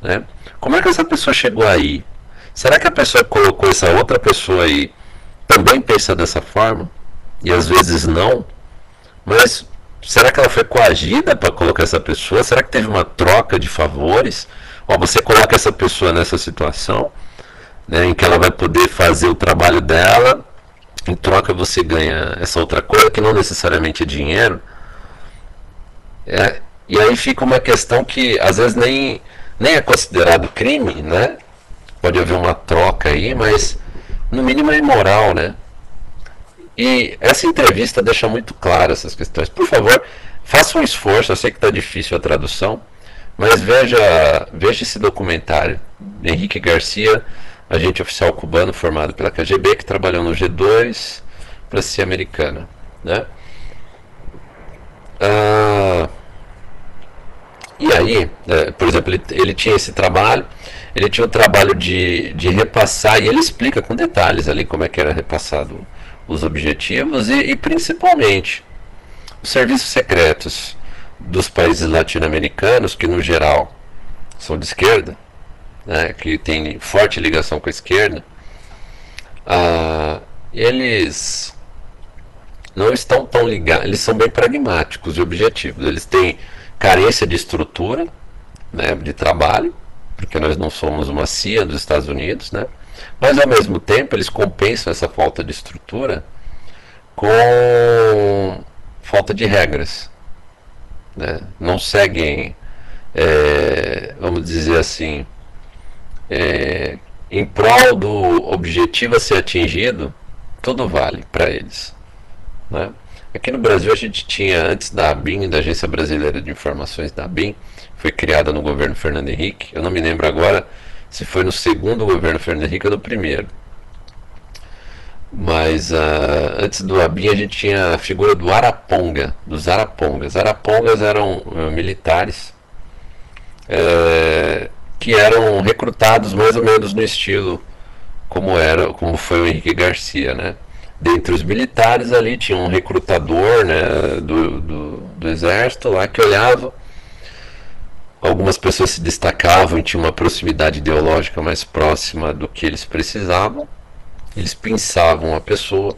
Né? Como é que essa pessoa chegou aí? Será que a pessoa colocou essa outra pessoa aí também pensa dessa forma? E às vezes não? Mas será que ela foi coagida para colocar essa pessoa? Será que teve uma troca de favores? Ou você coloca essa pessoa nessa situação né, em que ela vai poder fazer o trabalho dela, em troca você ganha essa outra coisa que não necessariamente é dinheiro. É, e aí fica uma questão que às vezes nem nem é considerado crime, né? Pode haver uma troca aí, mas no mínimo é imoral, né? E essa entrevista deixa muito claro essas questões. Por favor, faça um esforço, eu sei que está difícil a tradução, mas veja, veja esse documentário. Henrique Garcia, agente oficial cubano formado pela KGB, que trabalhou no G2 para ser americana. Né? Ah, e aí, é, por exemplo, ele, ele tinha esse trabalho, ele tinha o trabalho de, de repassar, e ele explica com detalhes ali como é que era repassado os objetivos e, e principalmente os serviços secretos dos países latino-americanos, que no geral são de esquerda, né, que tem forte ligação com a esquerda, ah, eles não estão tão ligados, eles são bem pragmáticos e objetivos. Eles têm carência de estrutura, né, de trabalho, porque nós não somos uma CIA dos Estados Unidos, né? Mas ao mesmo tempo eles compensam essa falta de estrutura com falta de regras. Né? Não seguem, é, vamos dizer assim, é, em prol do objetivo a ser atingido, tudo vale para eles. Né? Aqui no Brasil a gente tinha, antes da ABIN, da Agência Brasileira de Informações da ABIN, foi criada no governo Fernando Henrique. Eu não me lembro agora se foi no segundo governo Fernando Henrique ou no primeiro. Mas uh, antes do ABIN a gente tinha a figura do Araponga, dos Arapongas. Arapongas eram uh, militares uh, que eram recrutados mais ou menos no estilo como era, como foi o Henrique Garcia, né? Dentre os militares ali tinha um recrutador né, do, do, do exército lá que olhava algumas pessoas se destacavam e tinham uma proximidade ideológica mais próxima do que eles precisavam. Eles pensavam a pessoa,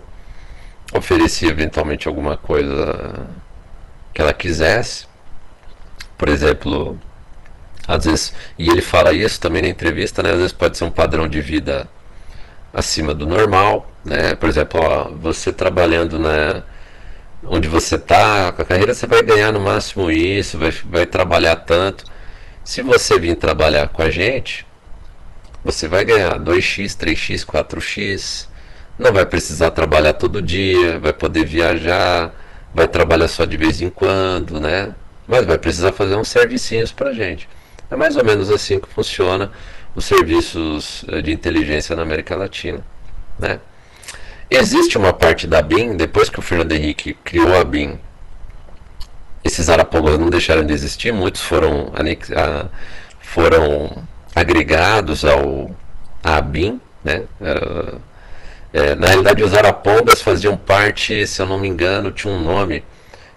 oferecia eventualmente alguma coisa que ela quisesse. Por exemplo, às vezes, e ele fala isso também na entrevista, né? Às vezes pode ser um padrão de vida acima do normal, né? Por exemplo, ó, você trabalhando na onde você está, com a carreira você vai ganhar no máximo isso, vai, vai trabalhar tanto. Se você vir trabalhar com a gente, você vai ganhar 2x, 3x, 4x. Não vai precisar trabalhar todo dia, vai poder viajar, vai trabalhar só de vez em quando, né? Mas vai precisar fazer uns servicinhos pra gente. É mais ou menos assim que funciona os serviços eh, de inteligência na América Latina, né? Existe uma parte da BIM, depois que o Fernando Henrique criou a BIM esses arapongas não deixaram de existir, muitos foram, a, foram agregados ao ABIN, né? É, na realidade, os arapongas faziam parte, se eu não me engano, tinha um nome,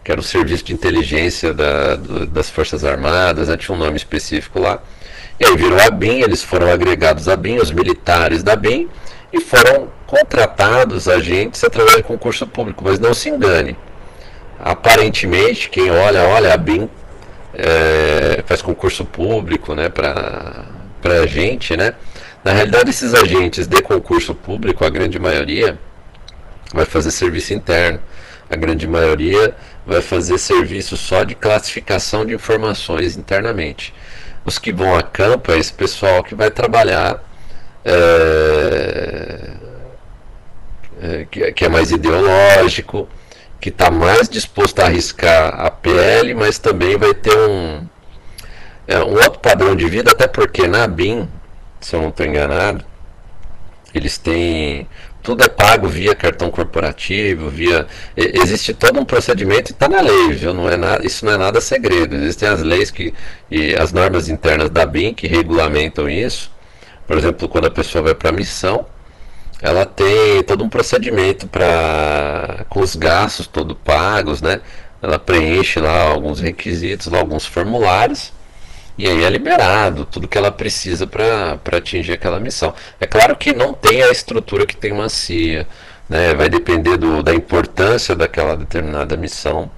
que era o Serviço de Inteligência da, do, das Forças Armadas, né? tinha um nome específico lá. E aí virou a BIM, eles foram agregados à BIM, os militares da BIM, e foram contratados agentes através de concurso público. Mas não se engane, aparentemente, quem olha, olha, a BIM é, faz concurso público né, para a gente, né? Na realidade, esses agentes de concurso público, a grande maioria, vai fazer serviço interno. A grande maioria vai fazer serviço só de classificação de informações internamente. Os que vão a campo é esse pessoal que vai trabalhar, é, é, que, que é mais ideológico, que está mais disposto a arriscar a pele, mas também vai ter um, é, um outro padrão de vida, até porque na BIM, se eu não estou enganado, eles têm. Tudo é pago via cartão corporativo, via. Existe todo um procedimento e está na lei, viu? Não é nada, isso não é nada segredo. Existem as leis que, e as normas internas da BIM que regulamentam isso. Por exemplo, quando a pessoa vai para a missão, ela tem todo um procedimento para com os gastos todos pagos, né? Ela preenche lá alguns requisitos, lá alguns formulários e aí é liberado tudo que ela precisa para atingir aquela missão. É claro que não tem a estrutura que tem uma CIA, né? Vai depender do, da importância daquela determinada missão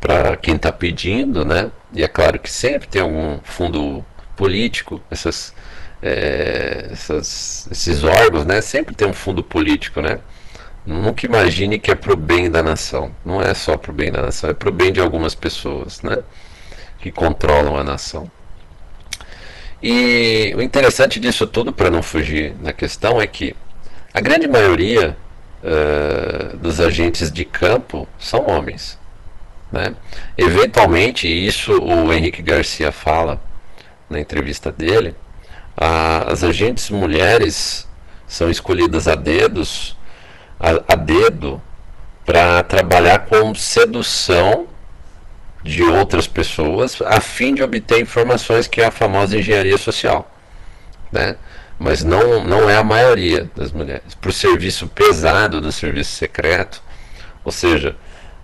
para quem está pedindo, né? E é claro que sempre tem algum fundo político, essas é, essas, esses órgãos, né, sempre tem um fundo político, né? Nunca imagine que é para o bem da nação. Não é só para o bem da nação, é para o bem de algumas pessoas, né? Que controlam a nação. E o interessante disso tudo, para não fugir da questão, é que a grande maioria uh, dos agentes de campo são homens. Né? Eventualmente, isso o Henrique Garcia fala na entrevista dele, as agentes mulheres são escolhidas a dedos, a, a dedo, para trabalhar com sedução de outras pessoas a fim de obter informações que é a famosa engenharia social, né? Mas não, não é a maioria das mulheres. O serviço pesado do serviço secreto, ou seja,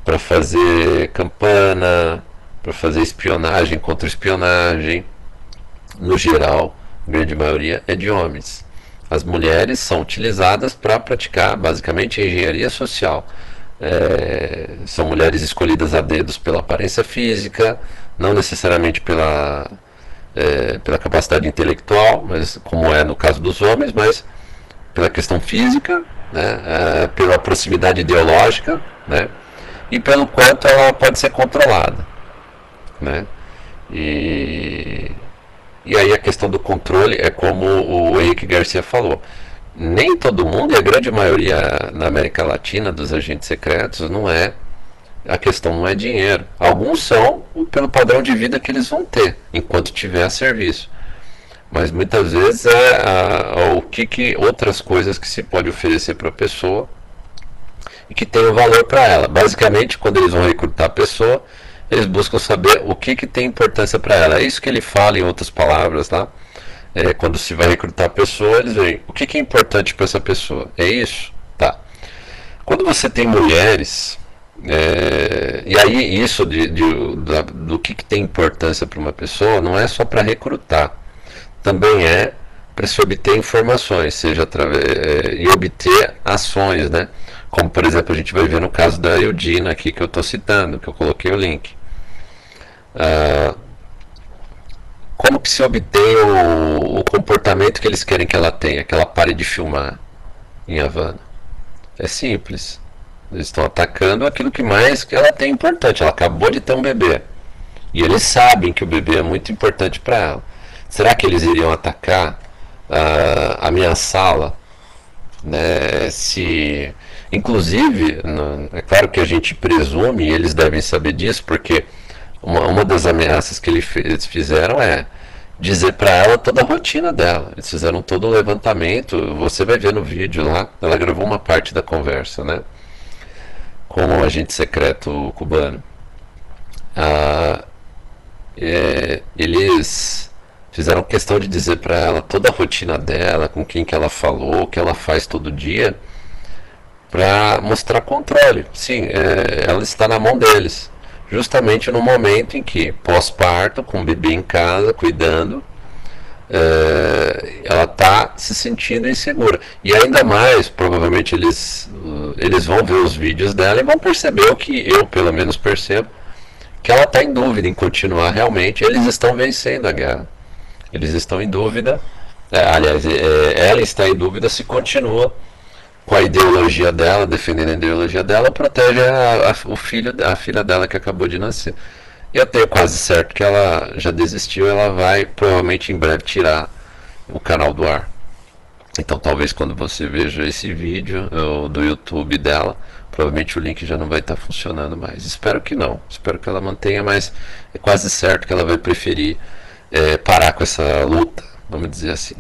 para fazer campana, para fazer espionagem contra espionagem, no geral, a grande maioria é de homens. As mulheres são utilizadas para praticar basicamente engenharia social. É, são mulheres escolhidas a dedos pela aparência física, não necessariamente pela, é, pela capacidade intelectual, mas como é no caso dos homens, mas pela questão física, né, é, pela proximidade ideológica, né, e pelo quanto ela pode ser controlada. Né? E, e aí a questão do controle é como o Henrique Garcia falou. Nem todo mundo, e a grande maioria na América Latina dos agentes secretos, não é. A questão não é dinheiro. Alguns são pelo padrão de vida que eles vão ter enquanto tiver a serviço. Mas muitas vezes é a, o que, que outras coisas que se pode oferecer para a pessoa e que tem um valor para ela. Basicamente, quando eles vão recrutar a pessoa, eles buscam saber o que, que tem importância para ela. É isso que ele fala em outras palavras lá. É, quando se vai recrutar a pessoa, eles veem o que, que é importante para essa pessoa. É isso? Tá. Quando você tem mulheres, é, e aí isso de, de da, do que, que tem importância para uma pessoa não é só para recrutar, também é para se obter informações, seja através é, e obter ações, né? Como, por exemplo, a gente vai ver no caso da Eudina aqui que eu estou citando, que eu coloquei o link. Ah, como que se obtém o, o, comportamento que eles querem que ela tenha, que ela pare de filmar em Havana? É simples. Eles estão atacando aquilo que mais que ela tem importante. Ela acabou de ter um bebê. E eles sabem que o bebê é muito importante para ela. Será que eles iriam atacar, uh, ameaçá-la? Né, se Inclusive, é claro que a gente presume, e eles devem saber disso, porque uma, uma das ameaças que eles fizeram é dizer para ela toda a rotina dela. Eles fizeram todo o levantamento, você vai ver no vídeo lá, ela gravou uma parte da conversa, né? Com o agente secreto cubano. Ah, é, eles fizeram questão de dizer para ela toda a rotina dela, com quem que ela falou, o que ela faz todo dia para mostrar controle. Sim, é, ela está na mão deles. Justamente no momento em que, pós-parto, com o bebê em casa, cuidando, é, ela está se sentindo insegura. E ainda mais, provavelmente eles, eles vão ver os vídeos dela e vão perceber o que eu, pelo menos, percebo, que ela está em dúvida em continuar realmente. Eles estão vencendo a guerra. Eles estão em dúvida. É, aliás, é, ela está em dúvida se continua com a ideologia dela, defendendo a ideologia dela, protege a, a, o filho, a filha dela que acabou de nascer. E eu tenho quase certo que ela já desistiu, ela vai provavelmente em breve tirar o canal do ar. Então talvez quando você veja esse vídeo do YouTube dela, provavelmente o link já não vai estar funcionando mais. Espero que não, espero que ela mantenha, mas é quase certo que ela vai preferir é, parar com essa luta, vamos dizer assim.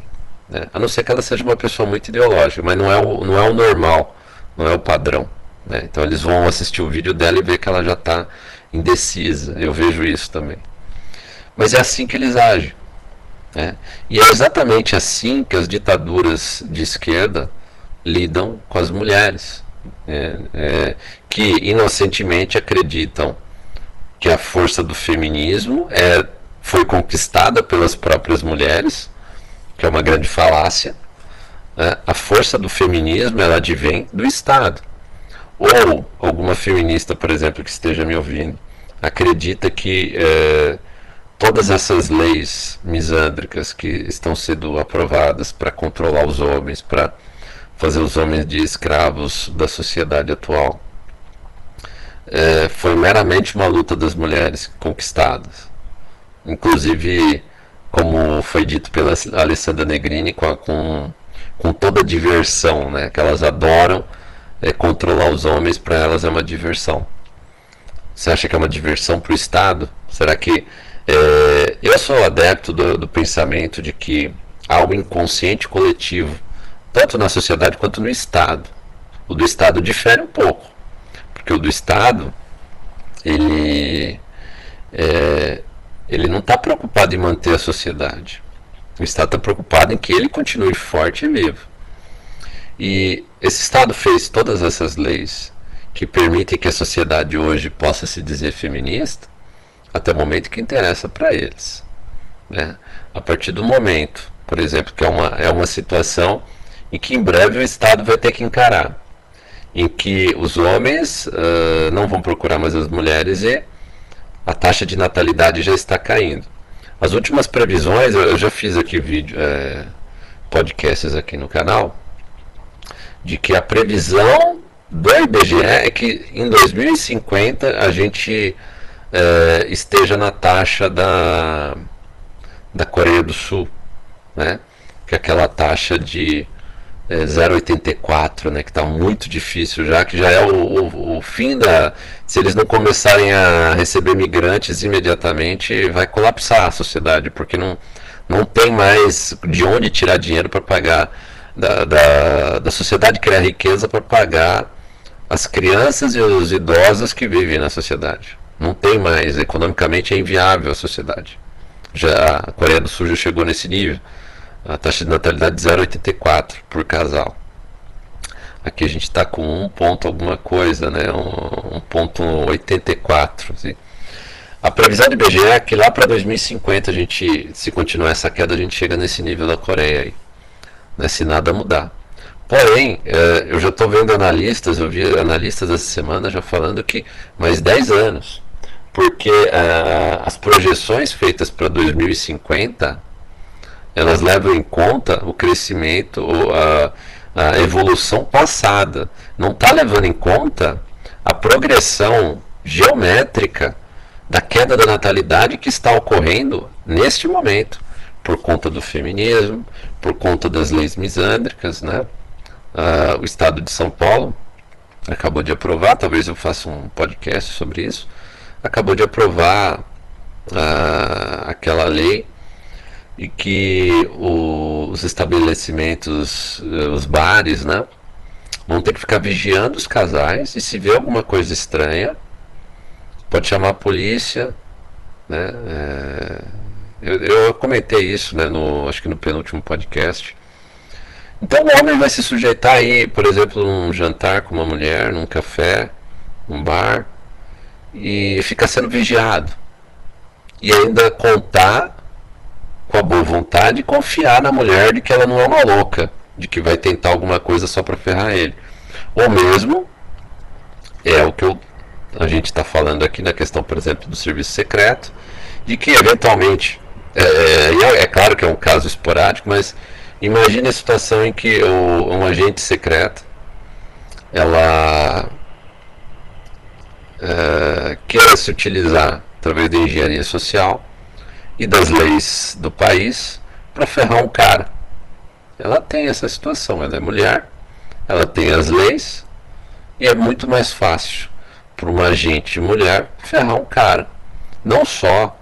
Né? A não ser que ela seja uma pessoa muito ideológica, mas não é o, não é o normal, não é o padrão. Né? Então eles vão assistir o vídeo dela e ver que ela já está indecisa. Eu vejo isso também. Mas é assim que eles agem. Né? E é exatamente assim que as ditaduras de esquerda lidam com as mulheres, é, é, que inocentemente acreditam que a força do feminismo é, foi conquistada pelas próprias mulheres que é uma grande falácia. Né? A força do feminismo ela advém do Estado. Ou alguma feminista, por exemplo, que esteja me ouvindo, acredita que é, todas essas leis misândricas que estão sendo aprovadas para controlar os homens, para fazer os homens de escravos da sociedade atual, é, foi meramente uma luta das mulheres conquistadas. Inclusive como foi dito pela Alessandra Negrini, com, com, com toda a diversão, né, que elas adoram é, controlar os homens para elas é uma diversão. Você acha que é uma diversão para o Estado? Será que. É, eu sou adepto do, do pensamento de que há um inconsciente coletivo, tanto na sociedade quanto no Estado. O do Estado difere um pouco, porque o do Estado ele, é, ele não está preocupado em manter a sociedade. O Estado está preocupado em que ele continue forte e vivo. E esse Estado fez todas essas leis que permitem que a sociedade hoje possa se dizer feminista até o momento que interessa para eles. Né? A partir do momento, por exemplo, que é uma, é uma situação em que em breve o Estado vai ter que encarar, em que os homens uh, não vão procurar mais as mulheres e a taxa de natalidade já está caindo. As últimas previsões, eu já fiz aqui vídeo, é, podcasts aqui no canal, de que a previsão do IBGE é que em 2050 a gente é, esteja na taxa da, da Coreia do Sul, né? que é aquela taxa de é, 0,84, né, que está muito difícil já, que já é o, o, o, fim da. Se eles não começarem a receber migrantes imediatamente, vai colapsar a sociedade, porque não, não tem mais de onde tirar dinheiro para pagar, da, da, da sociedade criar riqueza para pagar as crianças e os idosos que vivem na sociedade. Não tem mais, economicamente é inviável a sociedade. Já a Coreia do Sul já chegou nesse nível a taxa de natalidade 0,84 por casal. Aqui a gente está com um ponto alguma coisa, né? Um, um ponto 84. Assim. A previsão do IBGE é que lá para 2050 a gente, se continuar essa queda, a gente chega nesse nível da Coreia aí, né? se nada mudar. Porém, é, eu já estou vendo analistas, eu vi analistas essa semana já falando que mais 10 anos, porque é, as projeções feitas para 2050 elas levam em conta o crescimento, a, a evolução passada. Não está levando em conta a progressão geométrica da queda da natalidade que está ocorrendo neste momento, por conta do feminismo, por conta das leis misândricas, né? Ah, o Estado de São Paulo acabou de aprovar, talvez eu faça um podcast sobre isso, acabou de aprovar ah, aquela lei e que o, os estabelecimentos, eh, os bares, né, vão ter que ficar vigiando os casais e se vê alguma coisa estranha, pode chamar a polícia, né? É, eu, eu, comentei isso, né, no, acho que no penúltimo podcast. Então o homem vai se sujeitar aí, por exemplo, num jantar com uma mulher, num café, num bar, e fica sendo vigiado. E ainda contar com a boa vontade e confiar na mulher de que ela não é uma louca, de que vai tentar alguma coisa só para ferrar ele. Ou mesmo, é o que eu, a gente está falando aqui na questão, por exemplo, do serviço secreto, de que eventualmente, é, é, é claro que é um caso esporádico, mas imagine a situação em que o, um agente secreto ela é, queira se utilizar através da engenharia social e das leis do país para ferrar um cara. Ela tem essa situação, ela é mulher, ela tem as leis e é muito mais fácil para uma agente mulher ferrar um cara. Não só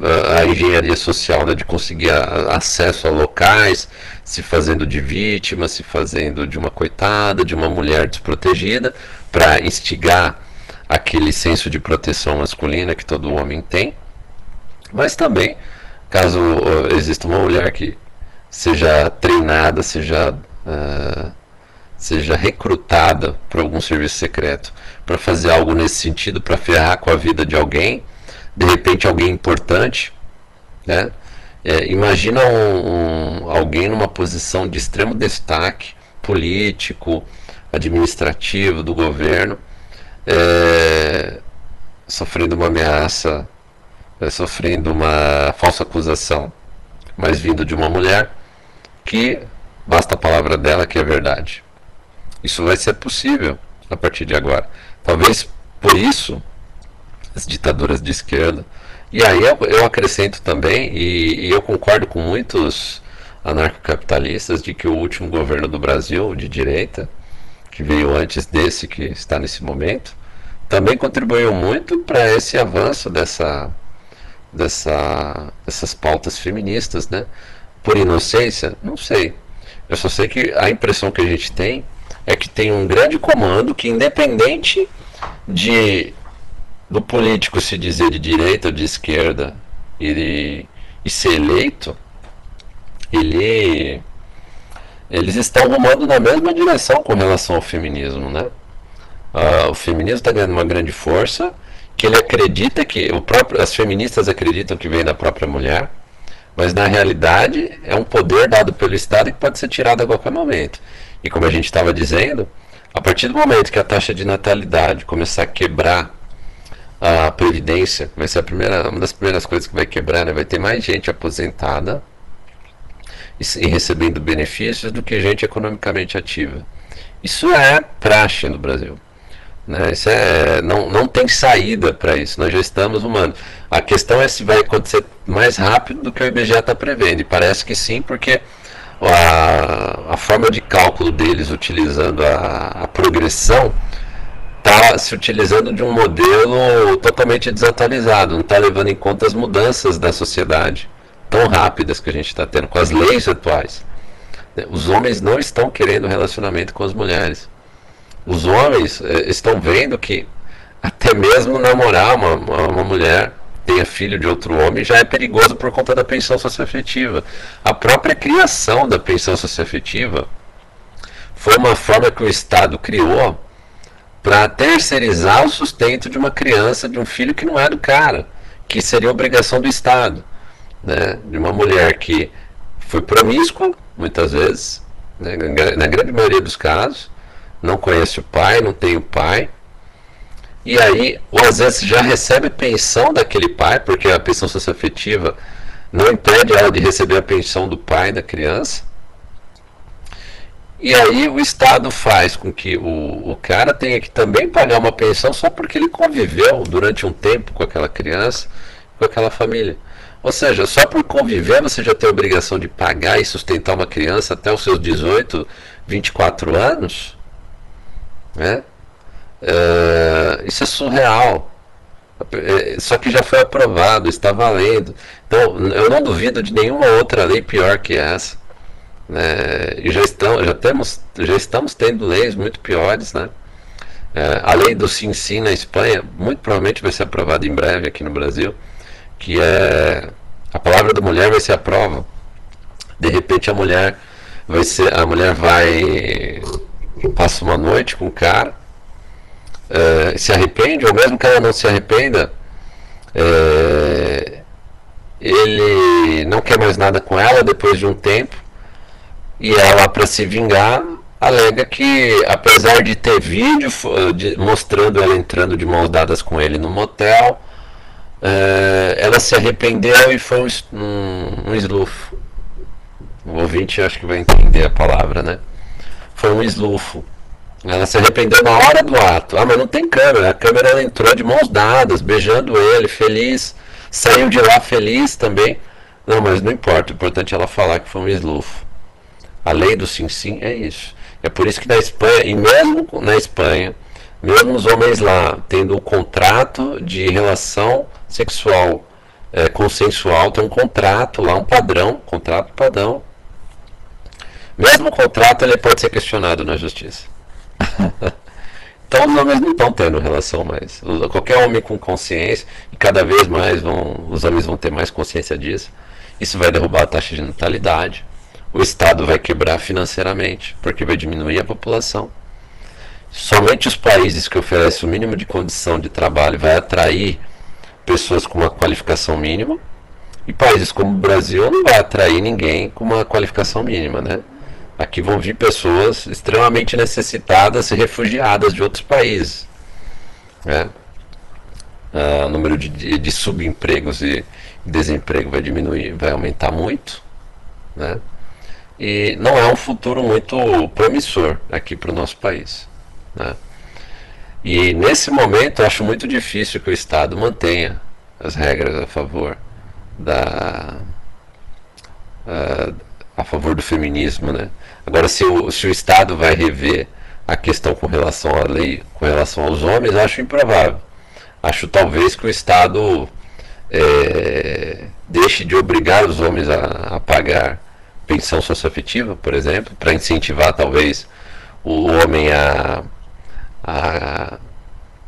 uh, a engenharia social né, de conseguir acesso a locais, se fazendo de vítima, se fazendo de uma coitada, de uma mulher desprotegida, para instigar aquele senso de proteção masculina que todo homem tem mas também, caso uh, exista uma mulher que seja treinada, seja, uh, seja recrutada por algum serviço secreto para fazer algo nesse sentido, para ferrar com a vida de alguém, de repente alguém importante, né? É, imagina um, um, alguém numa posição de extremo destaque político, administrativo do governo, é, sofrendo uma ameaça sofrendo uma falsa acusação, mas vindo de uma mulher, que basta a palavra dela que é verdade. Isso vai ser possível a partir de agora. Talvez por isso as ditaduras de esquerda. E aí eu, eu acrescento também, e, e eu concordo com muitos anarcocapitalistas, de que o último governo do Brasil, de direita, que veio antes desse que está nesse momento, também contribuiu muito para esse avanço dessa, dessa, dessas pautas feministas, né? Por inocência? Não sei. Eu só sei que a impressão que a gente tem é que tem um grande comando que, independente de do político se dizer de direita ou de esquerda e, e ser eleito, ele, eles estão rumando na mesma direção com relação ao feminismo, né? Uh, o feminismo está ganhando uma grande força, que ele acredita que o próprio, as feministas acreditam que vem da própria mulher, mas na realidade é um poder dado pelo Estado que pode ser tirado a qualquer momento. E como a gente estava dizendo, a partir do momento que a taxa de natalidade começar a quebrar a previdência, vai ser a primeira, uma das primeiras coisas que vai quebrar, né? vai ter mais gente aposentada e, e recebendo benefícios do que gente economicamente ativa. Isso é praxe no Brasil. Né? Isso é, não, não tem saída para isso, nós já estamos humando. A questão é se vai acontecer mais rápido do que o IBGE está prevendo, e parece que sim, porque a, a forma de cálculo deles utilizando a, a progressão está se utilizando de um modelo totalmente desatualizado, não está levando em conta as mudanças da sociedade tão rápidas que a gente está tendo, com as leis atuais. Os homens não estão querendo relacionamento com as mulheres. Os homens eh, estão vendo que até mesmo namorar uma, uma, uma mulher tenha filho de outro homem já é perigoso por conta da pensão socioafetiva. A própria criação da pensão socioafetiva foi uma forma que o Estado criou para terceirizar o sustento de uma criança, de um filho que não é do cara, que seria obrigação do Estado, né? de uma mulher que foi promíscua, muitas vezes, né? na grande maioria dos casos, não conhece o pai, não tem o pai, e aí, ou às vezes já recebe pensão daquele pai, porque a pensão socioafetiva não impede ela de receber a pensão do pai da criança. E aí o Estado faz com que o, o cara tenha que também pagar uma pensão só porque ele conviveu durante um tempo com aquela criança, com aquela família. Ou seja, só por conviver você já tem a obrigação de pagar e sustentar uma criança até os seus 18, 24 anos. Né? Uh, isso é surreal. É, só que já foi aprovado, está valendo. Então, eu não duvido de nenhuma outra lei pior que essa. Né? E já, estão, já, temos, já estamos tendo leis muito piores. Né? É, a lei do Sim Sim na Espanha, muito provavelmente vai ser aprovada em breve aqui no Brasil, que é a palavra da mulher vai ser a prova. De repente a mulher vai ser, a mulher vai passa uma noite com o cara uh, se arrepende, ou mesmo que ela não se arrependa, uh, ele não quer mais nada com ela depois de um tempo, e ela, para se vingar, alega que, apesar de ter vídeo de, mostrando ela entrando de mãos dadas com ele no motel, uh, ela se arrependeu e foi um, um, um eslufo. O ouvinte acho que vai entender a palavra, né? Foi um eslufo. Ela se arrependeu na hora do ato. Ah, mas não tem câmera. A câmera ela entrou de mãos dadas, beijando ele, feliz. Saiu de lá feliz também. Não, mas não importa. O importante é ela falar que foi um eslufo. A lei do sim sim é isso. É por isso que na Espanha, e mesmo na Espanha, mesmo os homens lá tendo um contrato de relação sexual é, consensual, tem um contrato lá, um padrão, contrato padrão. Mesmo o contrato ele pode ser questionado na justiça. (laughs) então os homens não estão tendo relação mais. Qualquer homem com consciência, e cada vez mais vão, os homens vão ter mais consciência disso, isso vai derrubar a taxa de natalidade. O Estado vai quebrar financeiramente, porque vai diminuir a população. Somente os países que oferecem o mínimo de condição de trabalho vai atrair pessoas com uma qualificação mínima. E países como o Brasil não vai atrair ninguém com uma qualificação mínima, né? Aqui vão vir pessoas extremamente necessitadas e refugiadas de outros países. Né? Ah, o número de, de, de, subempregos e desemprego vai diminuir, vai aumentar muito. Né? E não é um futuro muito promissor aqui para o nosso país. Né? E nesse momento eu acho muito difícil que o Estado mantenha as regras a favor da. Uh, a favor do feminismo, né? Agora, se o, se o Estado vai rever a questão com relação à lei, com relação aos homens, acho improvável. Acho talvez que o Estado é, deixe de obrigar os homens a, a pagar pensão socioafetiva, por exemplo, para incentivar talvez o homem a, a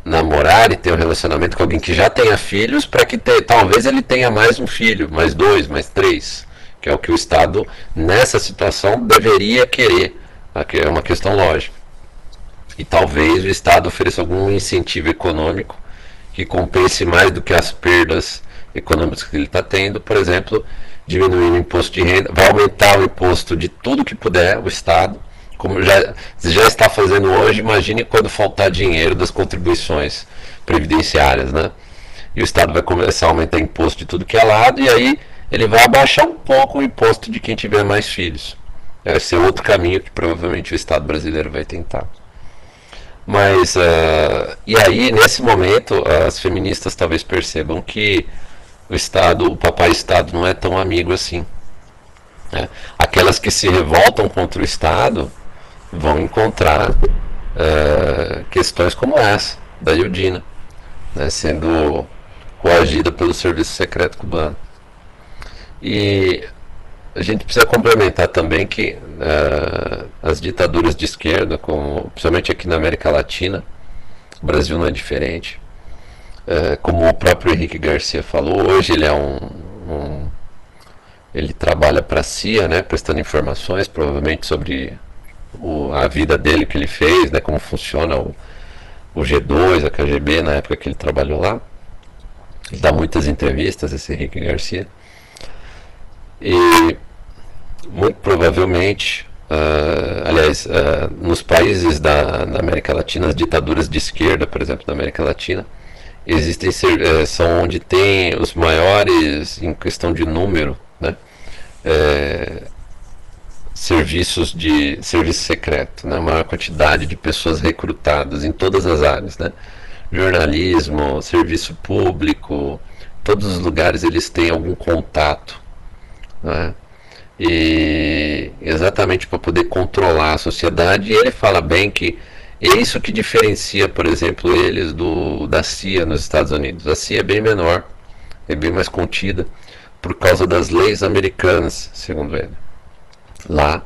namorar e ter um relacionamento com alguém que já tenha filhos, para que te, talvez ele tenha mais um filho, mais dois, mais três, que é o que o Estado nessa situação deveria querer, é uma questão lógica. E talvez o Estado ofereça algum incentivo econômico que compense mais do que as perdas econômicas que ele está tendo, por exemplo, diminuir o imposto de renda, vai aumentar o imposto de tudo que puder, o Estado, como já, já está fazendo hoje, imagine quando faltar dinheiro das contribuições previdenciárias, né? E o Estado vai começar a aumentar imposto de tudo que é lado, e aí ele vai abaixar um pouco o imposto de quem tiver mais filhos. Vai ser outro caminho que provavelmente o Estado brasileiro vai tentar. Mas, uh, e aí, nesse momento, as feministas talvez percebam que o Estado, o papai Estado não é tão amigo assim. Né? Aquelas que se revoltam contra o Estado vão encontrar uh, questões como essa, da Iudina, né? sendo coagida pelo serviço secreto cubano. E a gente precisa complementar também que uh, as ditaduras de esquerda, como, principalmente aqui na América Latina, o Brasil não é diferente, uh, como o próprio Henrique Garcia falou, hoje ele é um, um ele trabalha para a CIA, né, prestando informações, provavelmente sobre o, a vida dele que ele fez, né, como funciona o, o G2, a KGB, na época que ele trabalhou lá. Ele dá muitas entrevistas, esse Henrique Garcia. E muito provavelmente, uh, aliás, uh, nos países da, da, América Latina, as ditaduras de esquerda, por exemplo, da América Latina, existem uh, são onde tem os maiores em questão de número né? É, serviços de serviço secreto, né? maior quantidade de pessoas recrutadas em todas as áreas, né? jornalismo, serviço público, todos os lugares eles têm algum contato, né? e exatamente para poder controlar a sociedade. E ele fala bem que é isso que diferencia, por exemplo, eles do da CIA nos Estados Unidos. A CIA é bem menor, é bem mais contida por causa das leis americanas, segundo ele. Lá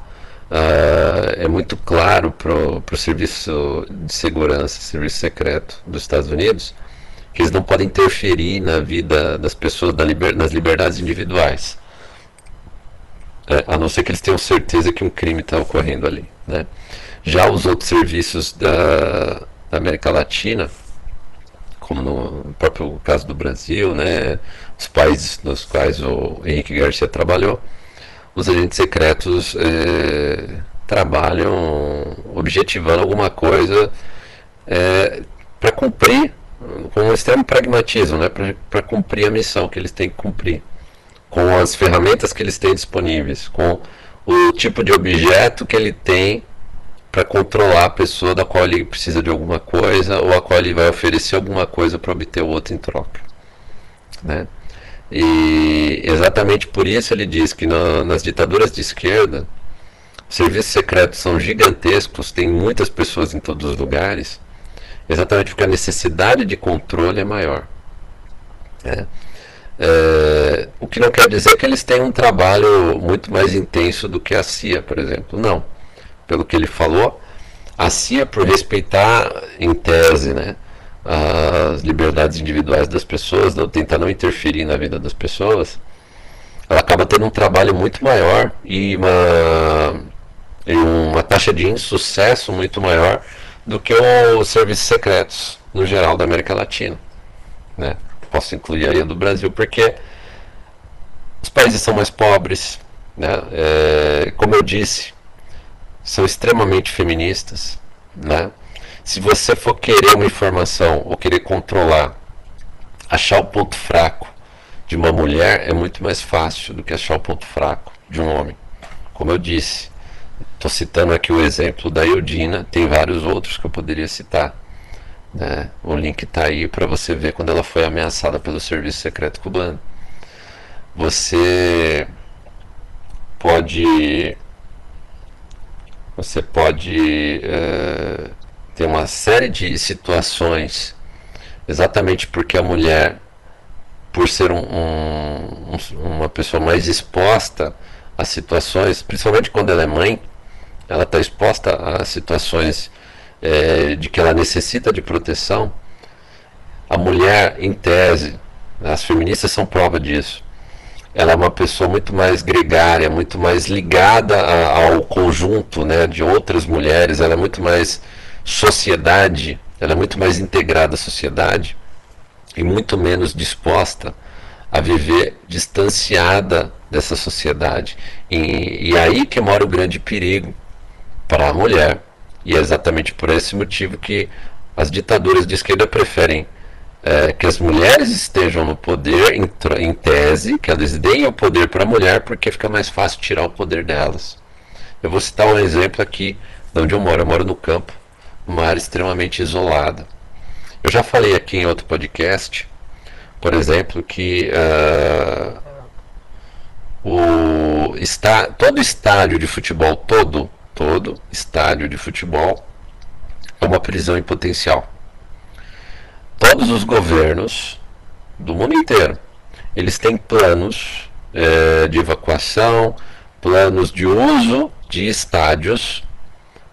uh, é muito claro para o serviço de segurança, serviço secreto dos Estados Unidos, que eles não podem interferir na vida das pessoas, liber, nas liberdades individuais. É, a não ser que eles tenham certeza que um crime está ocorrendo ali. Né? Já os outros serviços da, da América Latina, como no próprio caso do Brasil, né, os países nos quais o Henrique Garcia trabalhou, os agentes secretos é, trabalham objetivando alguma coisa é, para cumprir, com um extremo pragmatismo, né, para cumprir a missão que eles têm que cumprir, com as ferramentas que eles têm disponíveis, com o tipo de objeto que ele tem para controlar a pessoa da qual ele precisa de alguma coisa ou a qual ele vai oferecer alguma coisa para obter o outro em troca. Né? E exatamente por isso ele diz que na, nas ditaduras de esquerda, serviços secretos são gigantescos, tem muitas pessoas em todos os lugares, exatamente porque a necessidade de controle é maior. Né? É, o que não quer dizer que eles tenham um trabalho muito mais intenso do que a CIA, por exemplo. Não pelo que ele falou, a CIA, por respeitar, em tese, né, as liberdades individuais das pessoas, não, tentar não interferir na vida das pessoas, ela acaba tendo um trabalho muito maior e uma, e uma taxa de insucesso muito maior do que os serviços secretos, no geral, da América Latina. Né? Posso incluir aí a do Brasil, porque os países são mais pobres. Né? É, como eu disse, são extremamente feministas, né? Se você for querer uma informação ou querer controlar, achar o ponto fraco de uma mulher é muito mais fácil do que achar o ponto fraco de um homem. Como eu disse, estou citando aqui o exemplo da Eudina, tem vários outros que eu poderia citar. Né? O link está aí para você ver quando ela foi ameaçada pelo Serviço Secreto Cubano. Você pode você pode é, tem uma série de situações, exatamente porque a mulher, por ser um, um, uma pessoa mais exposta a situações, principalmente quando ela é mãe, ela está exposta a situações é, de que ela necessita de proteção. A mulher, em tese, as feministas são prova disso. Ela é uma pessoa muito mais gregária, muito mais ligada a, ao conjunto né, de outras mulheres, ela é muito mais sociedade, ela é muito mais integrada à sociedade e muito menos disposta a viver distanciada dessa sociedade. E, e aí que mora o grande perigo para a mulher. E é exatamente por esse motivo que as ditaduras de esquerda preferem é, que as mulheres estejam no poder, em, em tese, que elas deem o poder para a mulher, porque fica mais fácil tirar o poder delas. Eu vou citar um exemplo aqui de onde eu moro. Eu moro no campo, uma área extremamente isolada. Eu já falei aqui em outro podcast, por exemplo, que uh, o está, todo estádio de futebol, todo, todo estádio de futebol é uma prisão em potencial. Todos os governos do mundo inteiro, eles têm planos é, de evacuação, planos de uso de estádios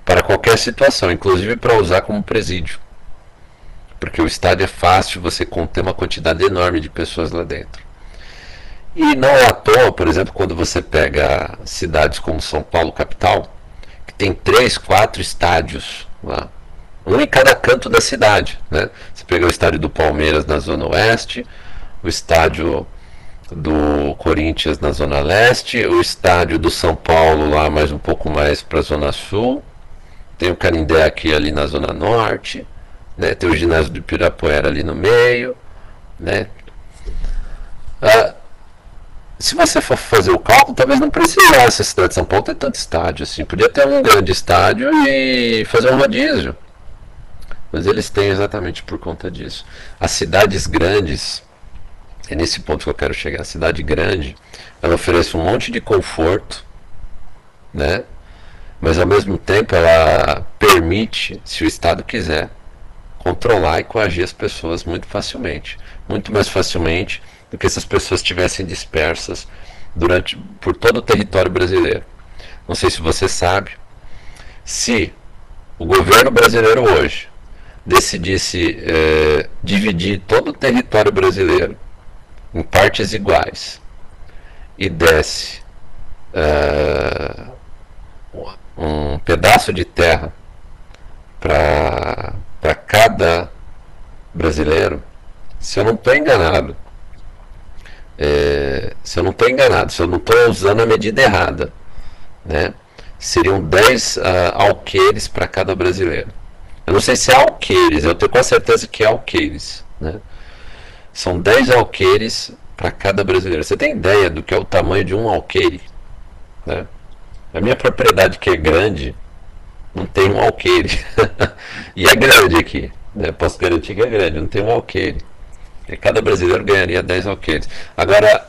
para qualquer situação, inclusive para usar como presídio. Porque o estádio é fácil você conter uma quantidade enorme de pessoas lá dentro. E não é à toa, por exemplo, quando você pega cidades como São Paulo, capital, tem três, quatro estádios lá, um em cada canto da cidade. Né? Você pega o estádio do Palmeiras na Zona Oeste, o estádio do Corinthians na Zona Leste, o estádio do São Paulo lá mais um pouco mais para a Zona Sul, tem o Canindé aqui ali na Zona Norte, né? tem o ginásio do Pirapuera ali no meio. Né? Ah, se você for fazer o cálculo, talvez não precisasse a cidade de São Paulo ter tanto estádio assim. Podia ter um grande estádio e fazer um rodízio. Mas eles têm exatamente por conta disso. As cidades grandes, é nesse ponto que eu quero chegar. A cidade grande, ela oferece um monte de conforto, né? mas ao mesmo tempo ela permite, se o Estado quiser, controlar e coagir as pessoas muito facilmente, muito mais facilmente do que se as pessoas estivessem dispersas durante por todo o território brasileiro. Não sei se você sabe, se o governo brasileiro hoje decidisse é, dividir todo o território brasileiro em partes iguais e desse é, um pedaço de terra para cada brasileiro, se eu não estou enganado, é, se eu não estou enganado, se eu não estou usando a medida errada, né, seriam 10 uh, ah, alqueires para cada brasileiro. Eu não sei se é alqueires, eu tenho quase certeza que é alqueires. Né? São 10 alqueires para cada brasileiro. Você tem ideia do que é o tamanho de um alqueire? Né? A minha propriedade que é grande não tem um alqueire. (laughs) e é grande aqui. Né? Posso garantir que é grande, não tem um alqueire. Cada brasileiro ganharia 10 alqueires. Agora,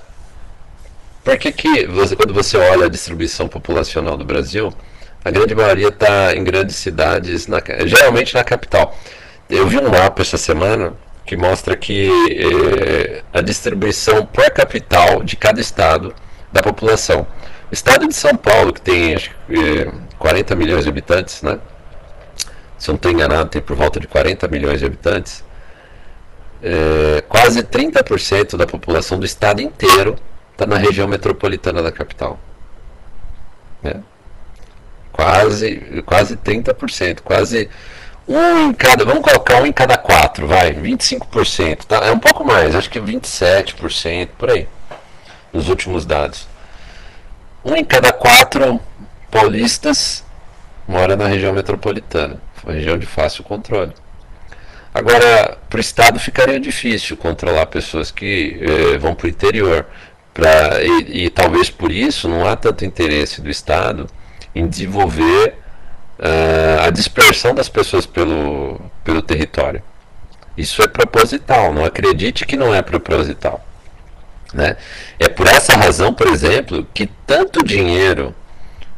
por que, que você, quando você olha a distribuição populacional do Brasil, a grande maioria está em grandes cidades, na, geralmente na capital. Eu vi um mapa essa semana que mostra que eh, a distribuição por capital de cada estado da população. O estado de São Paulo, que tem acho, eh, 40 milhões de habitantes, né? se eu não estou enganado, tem por volta de 40 milhões de habitantes, eh, quase 30% da população do estado inteiro está na região metropolitana da capital. Né? Quase, quase 30%, quase um em cada, vamos colocar um em cada quatro, vai, 25%, tá? É um pouco mais, acho que 27% por aí, nos últimos dados. Um em cada quatro paulistas mora na região metropolitana, região de fácil controle. Agora, para o Estado ficaria difícil controlar pessoas que eh, vão para o interior. Pra, e, e, talvez por isso não há tanto interesse do Estado em desenvolver uh, a dispersão das pessoas pelo, pelo território. Isso é proposital, não acredite que não é proposital. Né? É por essa razão, por exemplo, que tanto dinheiro.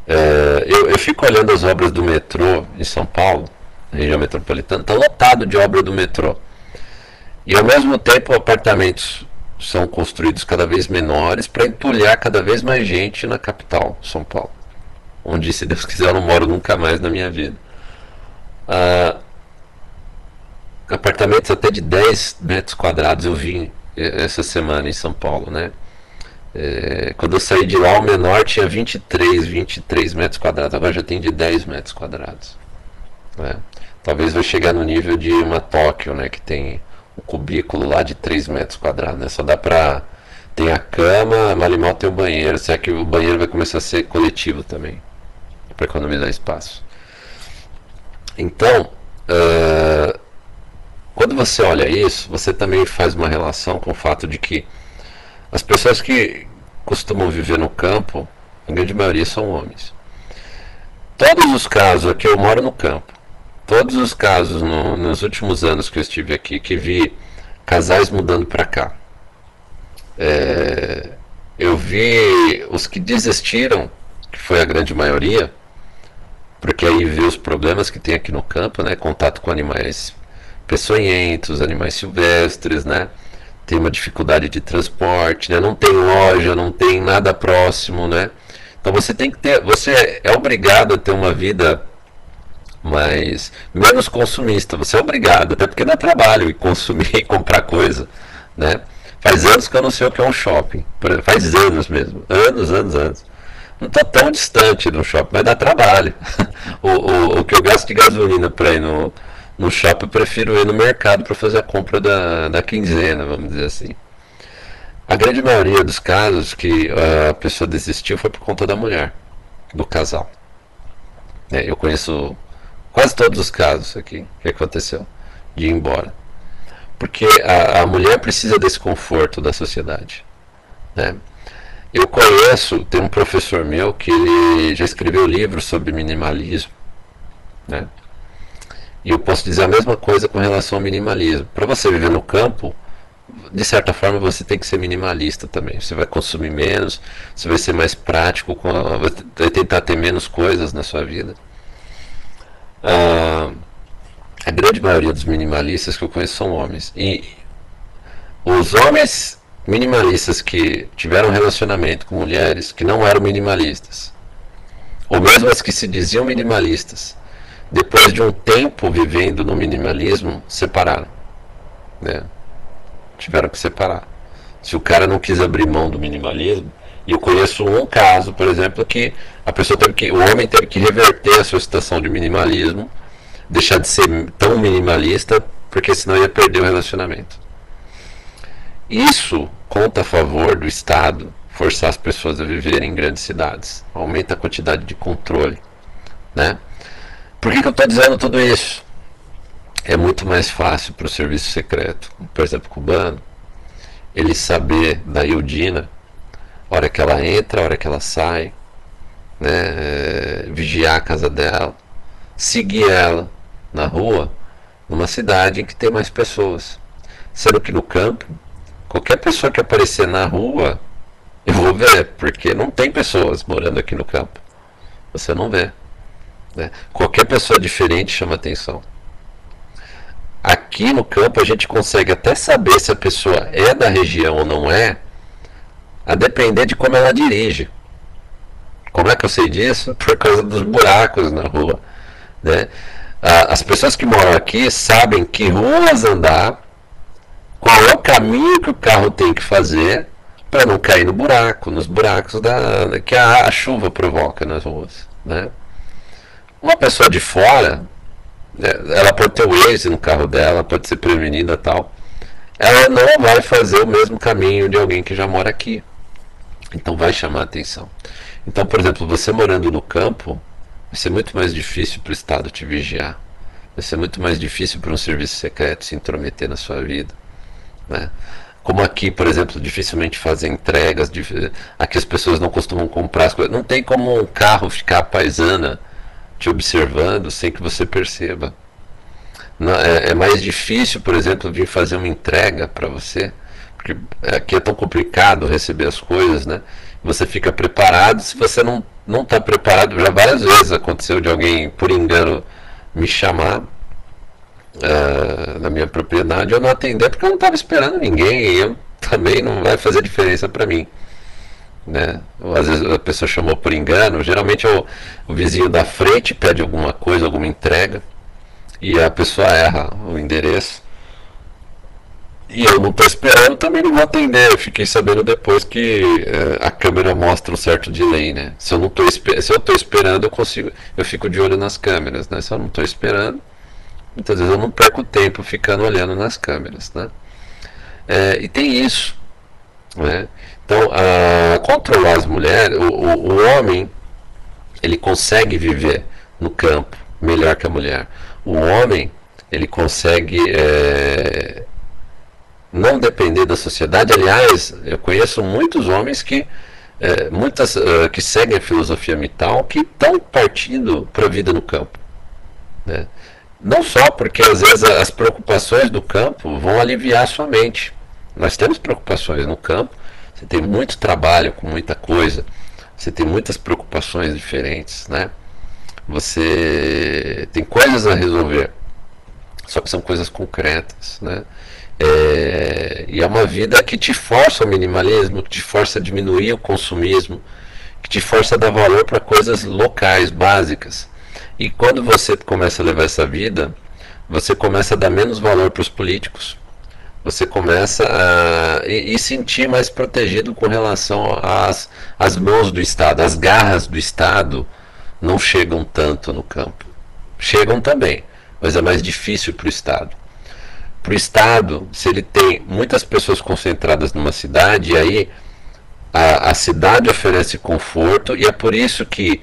Uh, eu, eu fico olhando as obras do metrô em São Paulo região metropolitana, está lotado de obra do metrô. E ao mesmo tempo, apartamentos são construídos cada vez menores para entulhar cada vez mais gente na capital, São Paulo. Onde, se Deus quiser, eu não moro nunca mais na minha vida. Ah, apartamentos até de 10 metros quadrados eu vi essa semana em São Paulo, né? É, quando eu saí de lá, o menor tinha 23, 23 metros quadrados, agora já tem de 10 metros quadrados. Né? Talvez vai chegar no nível de uma Tóquio, né? Que tem um cubículo lá de 3 metros quadrados, né? Só dá pra. Tem a cama, mal e mal tem o banheiro. Será que o banheiro vai começar a ser coletivo também? Para economizar espaço. Então, uh, quando você olha isso, você também faz uma relação com o fato de que as pessoas que costumam viver no campo, a grande maioria são homens. Todos os casos aqui, eu moro no campo, todos os casos no, nos últimos anos que eu estive aqui, que vi casais mudando para cá, é, eu vi os que desistiram, que foi a grande maioria, porque aí vê os problemas que tem aqui no campo, né? Contato com animais peçonhentos, animais silvestres, né? tem uma dificuldade de transporte, né? não tem loja, não tem nada próximo, né? Então você tem que ter, você é obrigado a ter uma vida mais menos consumista. Você é obrigado, até porque dá trabalho e consumir (laughs) e comprar coisa, né? Faz anos que eu não sei o que é um shopping, faz anos mesmo, anos, anos, anos. Não estou tão distante do shopping, mas dá trabalho. (laughs) o, o, o que eu gasto de gasolina para ir no, no shopping, eu prefiro ir no mercado para fazer a compra da, da quinzena, vamos dizer assim. A grande maioria dos casos que a pessoa desistiu foi por conta da mulher, do casal. É, eu conheço quase todos os casos aqui que aconteceu de ir embora. Porque a, a mulher precisa desse conforto da sociedade. Né? Eu conheço, tem um professor meu que ele já escreveu livros sobre minimalismo. Né? E eu posso dizer a mesma coisa com relação ao minimalismo. Para você viver no campo, de certa forma você tem que ser minimalista também. Você vai consumir menos, você vai ser mais prático, vai tentar ter menos coisas na sua vida. Ah, a grande maioria dos minimalistas que eu conheço são homens. E os homens minimalistas que tiveram relacionamento com mulheres que não eram minimalistas, ou mesmo as que se diziam minimalistas, depois de um tempo vivendo no minimalismo, separaram. Né? Tiveram que separar. Se o cara não quis abrir mão do minimalismo, e eu conheço um caso, por exemplo, que a pessoa teve que, o homem teve que reverter a sua situação de minimalismo, deixar de ser tão minimalista, porque senão ia perder o relacionamento. Isso conta a favor do Estado forçar as pessoas a viverem em grandes cidades, aumenta a quantidade de controle, né? Por que, que eu estou dizendo tudo isso? É muito mais fácil para o serviço secreto, por exemplo, cubano, ele saber da Ildina, hora que ela entra, hora que ela sai, né, é, vigiar a casa dela, seguir ela na rua, numa cidade em que tem mais pessoas. Sendo que no campo, qualquer pessoa que aparecer na rua, eu vou ver, porque não tem pessoas morando aqui no campo. Você não vê. Né? Qualquer pessoa diferente chama atenção. Aqui no campo a gente consegue até saber se a pessoa é da região ou não é, a depender de como ela dirige. Como é que eu sei disso? (laughs) Por causa dos buracos na rua. Né? As pessoas que moram aqui sabem que ruas andar, qual é o caminho que o carro tem que fazer para não cair no buraco, nos buracos da, que a, a chuva provoca nas ruas. Né? Uma pessoa de fora, né, ela pode ter o Waze no carro dela, pode ser prevenida tal. Ela não vai fazer o mesmo caminho de alguém que já mora aqui. Então vai chamar atenção. Então, por exemplo, você morando no campo, vai ser muito mais difícil para o Estado te vigiar. Vai ser muito mais difícil para um serviço secreto se intrometer na sua vida. Né? Como aqui, por exemplo, dificilmente fazem entregas, aqui as pessoas não costumam comprar as coisas. Não tem como um carro ficar paisana te observando sem que você perceba. É, é, mais difícil, por exemplo, vir fazer uma entrega para você, porque aqui é tão complicado receber as coisas, né? Você fica preparado, se você não não está preparado, já várias vezes aconteceu de alguém por engano me chamar uh, na minha propriedade, eu não atender porque eu não estava esperando ninguém e eu também não vai fazer diferença para mim. Né? Ou, às vezes a pessoa chamou por engano, geralmente é o, o vizinho da frente pede alguma coisa, alguma entrega, e a pessoa erra o endereço. E eu não estou esperando, também não vou atender. Eu fiquei sabendo depois que é, a câmera mostra um certo delay, né? Se eu não tô se eu estou esperando, eu consigo, eu fico de olho nas câmeras, né? Se eu não estou esperando, muitas vezes eu não perco tempo ficando olhando nas câmeras, né? É, e tem isso, né? Então, a, controlar as mulheres, o, o, o homem, ele consegue viver no campo melhor que a mulher. O homem, ele consegue é, não depender da sociedade. Aliás, eu conheço muitos homens que é, muitas uh, que seguem a filosofia mital que estão partindo para a vida no campo. Né? Não só porque às vezes as preocupações do campo vão aliviar a sua mente. Nós temos preocupações no campo, você tem muito trabalho com muita coisa, você tem muitas preocupações diferentes, né? Você tem coisas a resolver, só que são coisas concretas, né? É, e é uma vida que te força ao minimalismo, que te força a diminuir o consumismo, que te força a dar valor para coisas locais, básicas. E quando você começa a levar essa vida, você começa a dar menos valor para os políticos. Você começa a e, e, sentir mais protegido com relação às, às mãos do Estado. As garras do Estado não chegam tanto no campo. Chegam também, mas é mais difícil para o Estado para o Estado, se ele tem muitas pessoas concentradas numa cidade, aí a, a cidade oferece conforto e é por isso que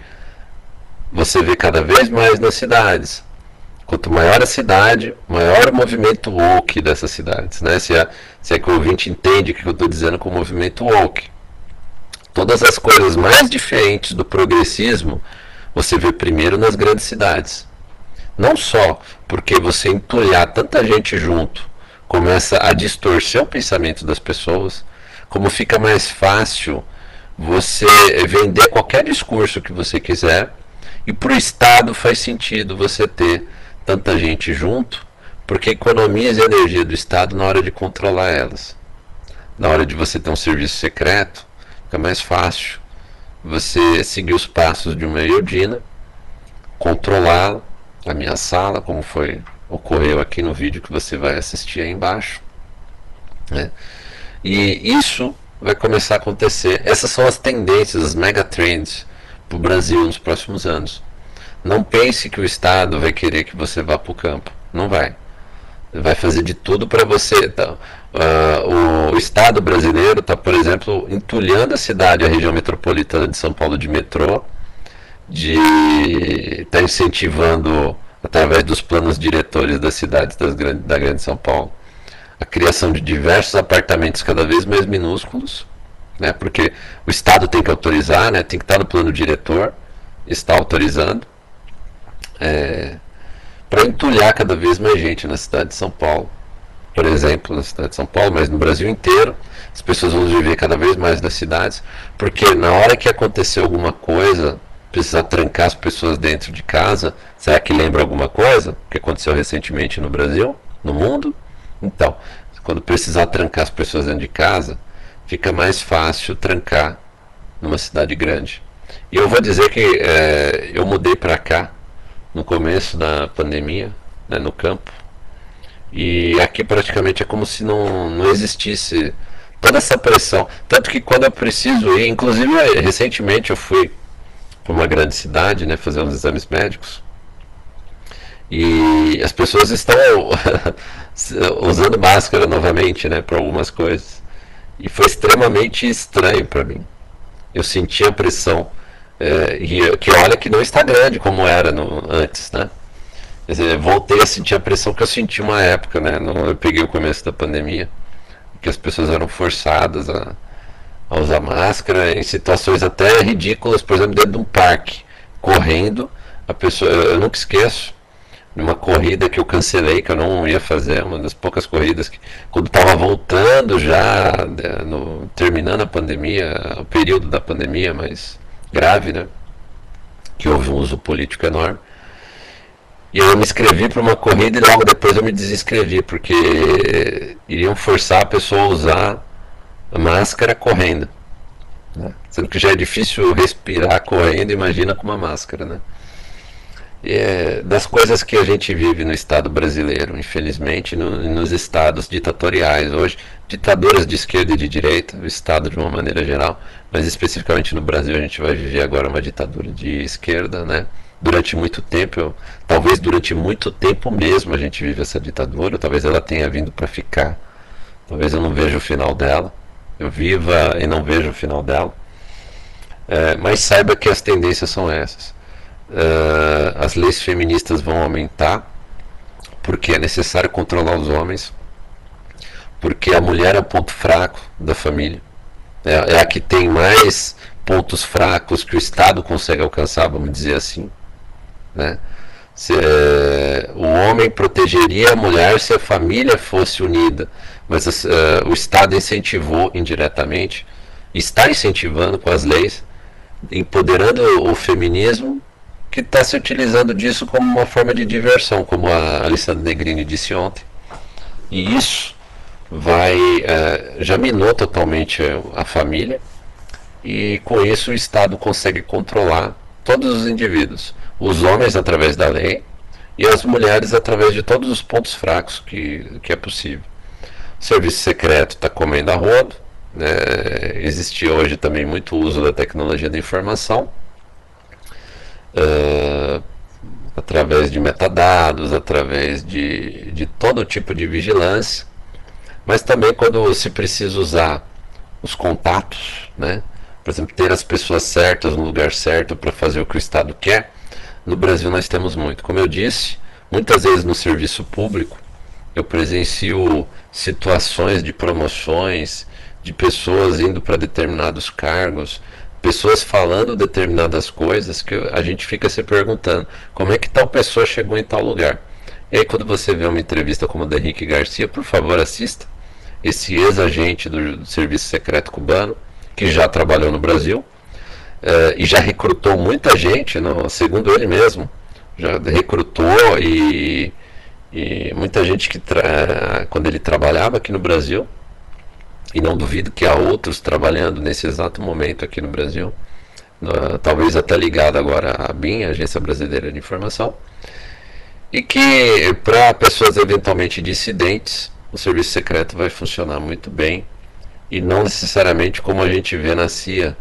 você vê cada vez mais nas cidades. Quanto maior a cidade, maior o movimento woke dessas cidades. Né? Se, é, se é que o ouvinte entende o que eu estou dizendo com o movimento woke. Todas as coisas mais diferentes do progressismo você vê primeiro nas grandes cidades. Não só porque você entulhar tanta gente junto começa a distorcer o pensamento das pessoas, como fica mais fácil você vender qualquer discurso que você quiser, e para o Estado faz sentido você ter tanta gente junto, porque economiza a energia do Estado na hora de controlar elas. Na hora de você ter um serviço secreto, fica mais fácil você seguir os passos de uma Eudina, controlá-la na minha sala, como foi ocorreu aqui no vídeo que você vai assistir aí embaixo. Né? E isso vai começar a acontecer. Essas são as tendências, as megatrends para o Brasil nos próximos anos. Não pense que o Estado vai querer que você vá para o campo. Não vai. Vai fazer de tudo para você. Tá? Uh, o Estado brasileiro está, por exemplo, entulhando a cidade, a região metropolitana de São Paulo de metrô de estar tá incentivando, através dos planos diretores das cidades das da Grande São Paulo, a criação de diversos apartamentos cada vez mais minúsculos, né, porque o Estado tem que autorizar, né, tem que estar no plano diretor, está autorizando, é, para entulhar cada vez mais gente na cidade de São Paulo. Por exemplo, na cidade de São Paulo, mas no Brasil inteiro, as pessoas vão viver cada vez mais nas cidades, porque na hora que acontecer alguma coisa precisar trancar as pessoas dentro de casa, será que lembra alguma coisa que aconteceu recentemente no Brasil, no mundo? Então, quando precisar trancar as pessoas dentro de casa, fica mais fácil trancar numa cidade grande. E eu vou dizer que é, eu mudei para cá no começo da pandemia, né, no campo, e aqui praticamente é como se não, não existisse toda essa pressão. Tanto que quando eu preciso ir, inclusive recentemente eu fui para uma grande cidade, né, fazer uns exames médicos. E as pessoas estão (laughs) usando máscara novamente, né, para algumas coisas. E foi extremamente estranho para mim. Eu senti a pressão é, e que olha que não está grande como era no, antes, né? Dizer, voltei a sentir a pressão que eu senti uma época, né? No, eu peguei o começo da pandemia, que as pessoas eram forçadas a a usar máscara em situações até ridículas, por exemplo, dentro de um parque, correndo. A pessoa, eu nunca esqueço de uma corrida que eu cancelei, que eu não ia fazer, uma das poucas corridas que, quando estava voltando já, né, no, terminando a pandemia, o período da pandemia mais grave, né? Que houve um uso político enorme. E eu me inscrevi para uma corrida e logo depois eu me desinscrevi, porque iriam forçar a pessoa a usar a máscara correndo. Né? Sendo que já é difícil respirar correndo, imagina com uma máscara. Né? E é das coisas que a gente vive no Estado brasileiro, infelizmente, no, nos estados ditatoriais hoje, ditaduras de esquerda e de direita, o Estado de uma maneira geral, mas especificamente no Brasil a gente vai viver agora uma ditadura de esquerda, né? durante muito tempo, talvez durante muito tempo mesmo a gente vive essa ditadura, talvez ela tenha vindo para ficar, talvez eu não veja o final dela, eu viva e não veja o final dela, é, mas saiba que as tendências são essas. É, as leis feministas vão aumentar, porque é necessário controlar os homens, porque a mulher é o ponto fraco da família, é, é a que tem mais pontos fracos que o Estado consegue alcançar, vamos dizer assim. Né? Se, é, o homem protegeria a mulher se a família fosse unida, mas uh, o Estado incentivou indiretamente, está incentivando com as leis, empoderando o feminismo, que está se utilizando disso como uma forma de diversão, como a Alessandra Negrini disse ontem. E isso vai uh, já minou totalmente a família e com isso o Estado consegue controlar todos os indivíduos os homens através da lei e as mulheres através de todos os pontos fracos que, que é possível. Serviço secreto está comendo a rodo, né? existe hoje também muito uso da tecnologia da informação, uh, através de metadados, através de, de todo tipo de vigilância, mas também quando se precisa usar os contatos, né? por exemplo, ter as pessoas certas no lugar certo para fazer o que o Estado quer, no Brasil nós temos muito. Como eu disse, muitas vezes no serviço público eu presencio situações de promoções, de pessoas indo para determinados cargos, pessoas falando determinadas coisas que a gente fica se perguntando como é que tal pessoa chegou em tal lugar. E aí quando você vê uma entrevista como a da Henrique Garcia, por favor assista. Esse ex-agente do, Serviço Secreto Cubano, que já trabalhou no Brasil, uh, e já recrutou muita gente, não, segundo ele mesmo, já recrutou e, e muita gente que quando ele trabalhava aqui no Brasil, e não duvido que há outros trabalhando nesse exato momento aqui no Brasil, uh, talvez até ligado agora à BIM, Agência Brasileira de Informação, e que para pessoas eventualmente dissidentes, o serviço secreto vai funcionar muito bem e não necessariamente como a gente vê na CIA,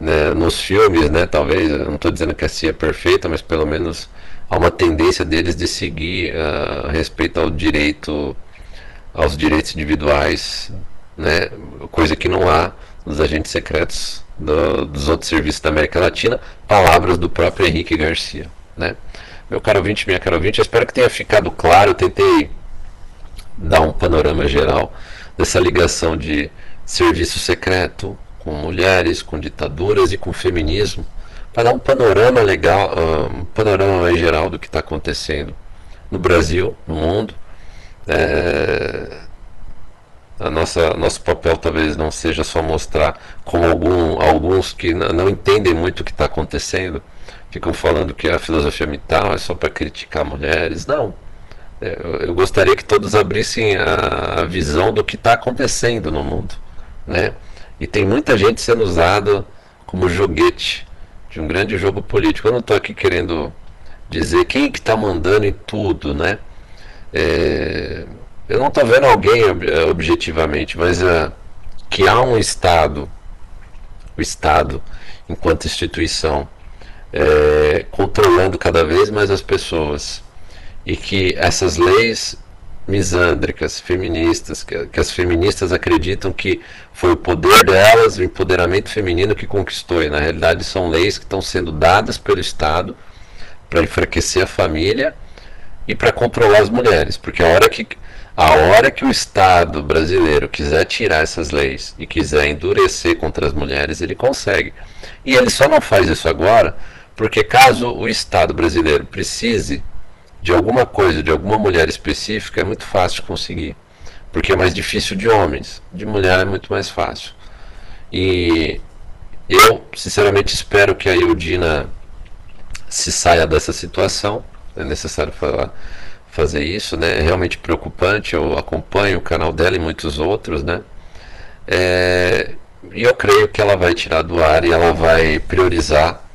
né, nos filmes, né, talvez, não estou dizendo que a CIA é perfeita, mas pelo menos há uma tendência deles de seguir uh, respeito ao direito, aos direitos individuais, né, coisa que não há nos agentes secretos do, dos outros serviços da América Latina, palavras do próprio Henrique Garcia, né. Meu caro ouvinte, minha caro ouvinte, eu espero que tenha ficado claro, eu tentei dar um panorama geral dessa ligação de serviço secreto, com mulheres, com ditaduras e com feminismo, para dar um panorama legal, ah, um panorama geral do que está acontecendo no Brasil, no mundo. É, a nossa nosso papel talvez não seja só mostrar como algum, alguns que não entendem muito o que está acontecendo ficam falando que a filosofia mental é só para criticar mulheres. Não. É, eu gostaria que todos abrissem a visão do que está acontecendo no mundo, né? E tem muita gente sendo usado como joguete de um grande jogo político. Eu não estou aqui querendo dizer quem que está mandando em tudo, né? É, eu não estou vendo alguém objetivamente, mas é, que há um Estado, o Estado enquanto instituição, é, controlando cada vez mais as pessoas e que essas leis misândricas, feministas, que, que, as feministas acreditam que foi o poder delas, o empoderamento feminino que conquistou. E na realidade são leis que estão sendo dadas pelo Estado para enfraquecer a família e para controlar as mulheres. Porque a hora que a hora que o Estado brasileiro quiser tirar essas leis e quiser endurecer contra as mulheres, ele consegue. E ele só não faz isso agora, porque caso o Estado brasileiro precise de alguma coisa, de alguma mulher específica, é muito fácil conseguir. Porque é mais difícil de homens. De mulher é muito mais fácil. E eu, sinceramente, espero que a Eudina se saia dessa situação. é necessário falar, fazer isso, né? É realmente preocupante. Eu acompanho o canal dela e muitos outros, né? É, e eu creio que ela vai tirar do ar e ela vai priorizar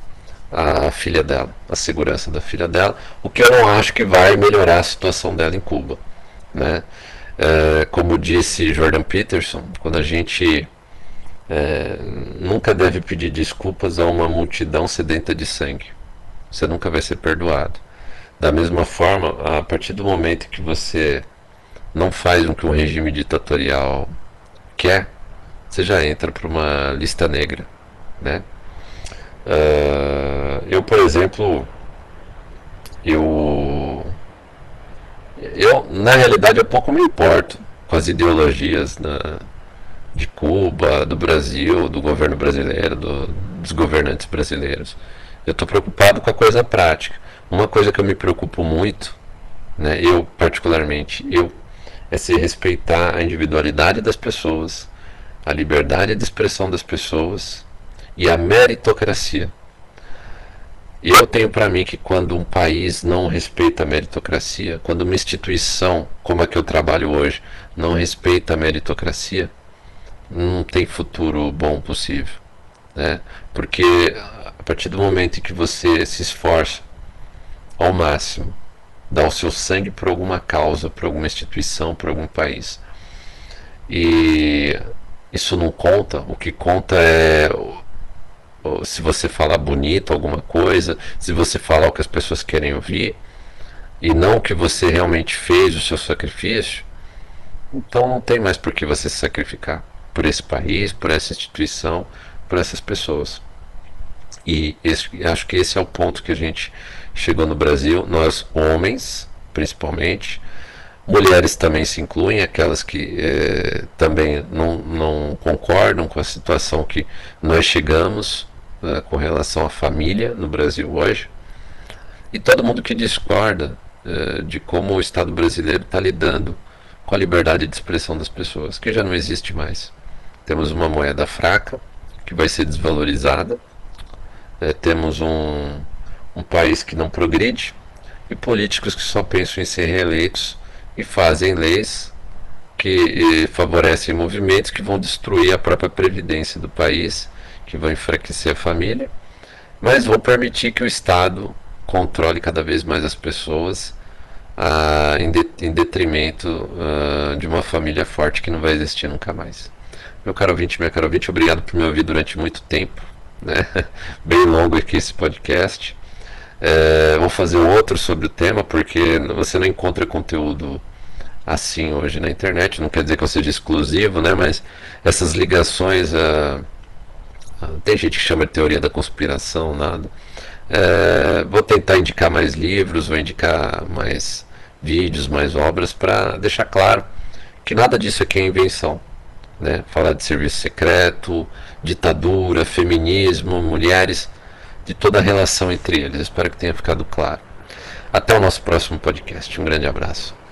a filha dela, a segurança da filha dela, o que eu não acho que vai melhorar a situação dela em Cuba, né? É, como disse Jordan Peterson, quando a gente é, nunca deve pedir desculpas a uma multidão sedenta de sangue. Você nunca vai ser perdoado. Da mesma forma, a partir do momento que você não faz o que um regime ditatorial quer, você já entra para uma lista negra, né? Uh, eu, por exemplo, eu, eu na realidade eu pouco me importo com as ideologias na, de Cuba, do Brasil, do governo brasileiro, do, dos governantes brasileiros. Eu estou preocupado com a coisa prática. Uma coisa que eu me preocupo muito, né, eu particularmente, eu, é se respeitar a individualidade das pessoas, a liberdade de expressão das pessoas e a meritocracia. E eu tenho para mim que quando um país não respeita a meritocracia, quando uma instituição como a que eu trabalho hoje não respeita a meritocracia, não tem futuro bom possível, né? Porque a partir do momento em que você se esforça ao máximo, dá o seu sangue por alguma causa, por alguma instituição, por algum país, e isso não conta, o que conta é se você falar bonito alguma coisa, se você falar o que as pessoas querem ouvir, e não o que você realmente fez, o seu sacrifício, então não tem mais por que você se sacrificar por esse país, por essa instituição, por essas pessoas. E esse, acho que esse é o ponto que a gente chegou no Brasil. Nós, homens, principalmente, mulheres também se incluem, aquelas que eh, também não, não concordam com a situação que nós chegamos né, com relação à família no Brasil hoje. E todo mundo que discorda eh, de como o Estado brasileiro está lidando com a liberdade de expressão das pessoas, que já não existe mais. Temos uma moeda fraca que vai ser desvalorizada. É, temos um, um país que não progride e políticos que só pensam em ser reeleitos e fazem leis que favorecem movimentos que vão destruir a própria previdência do país, que vão enfraquecer a família, mas vão permitir que o Estado controle cada vez mais as pessoas ah, em, de, em, detrimento ah, de uma família forte que não vai existir nunca mais. Meu caro ouvinte, minha caro ouvinte, obrigado por me ouvir durante muito tempo. Né? (laughs) Bem longo aqui esse podcast. É, vou fazer outro sobre o tema, porque você não encontra conteúdo assim hoje na internet. Não quer dizer que eu seja exclusivo, né? mas essas ligações. A, a, tem gente que chama de teoria da conspiração, nada. É, vou tentar indicar mais livros, vou indicar mais vídeos, mais obras, para deixar claro que nada disso aqui é invenção né? falar de serviço secreto, ditadura, feminismo, mulheres, de toda a relação entre eles. Espero que tenha ficado claro. Até o nosso próximo podcast. Um grande abraço.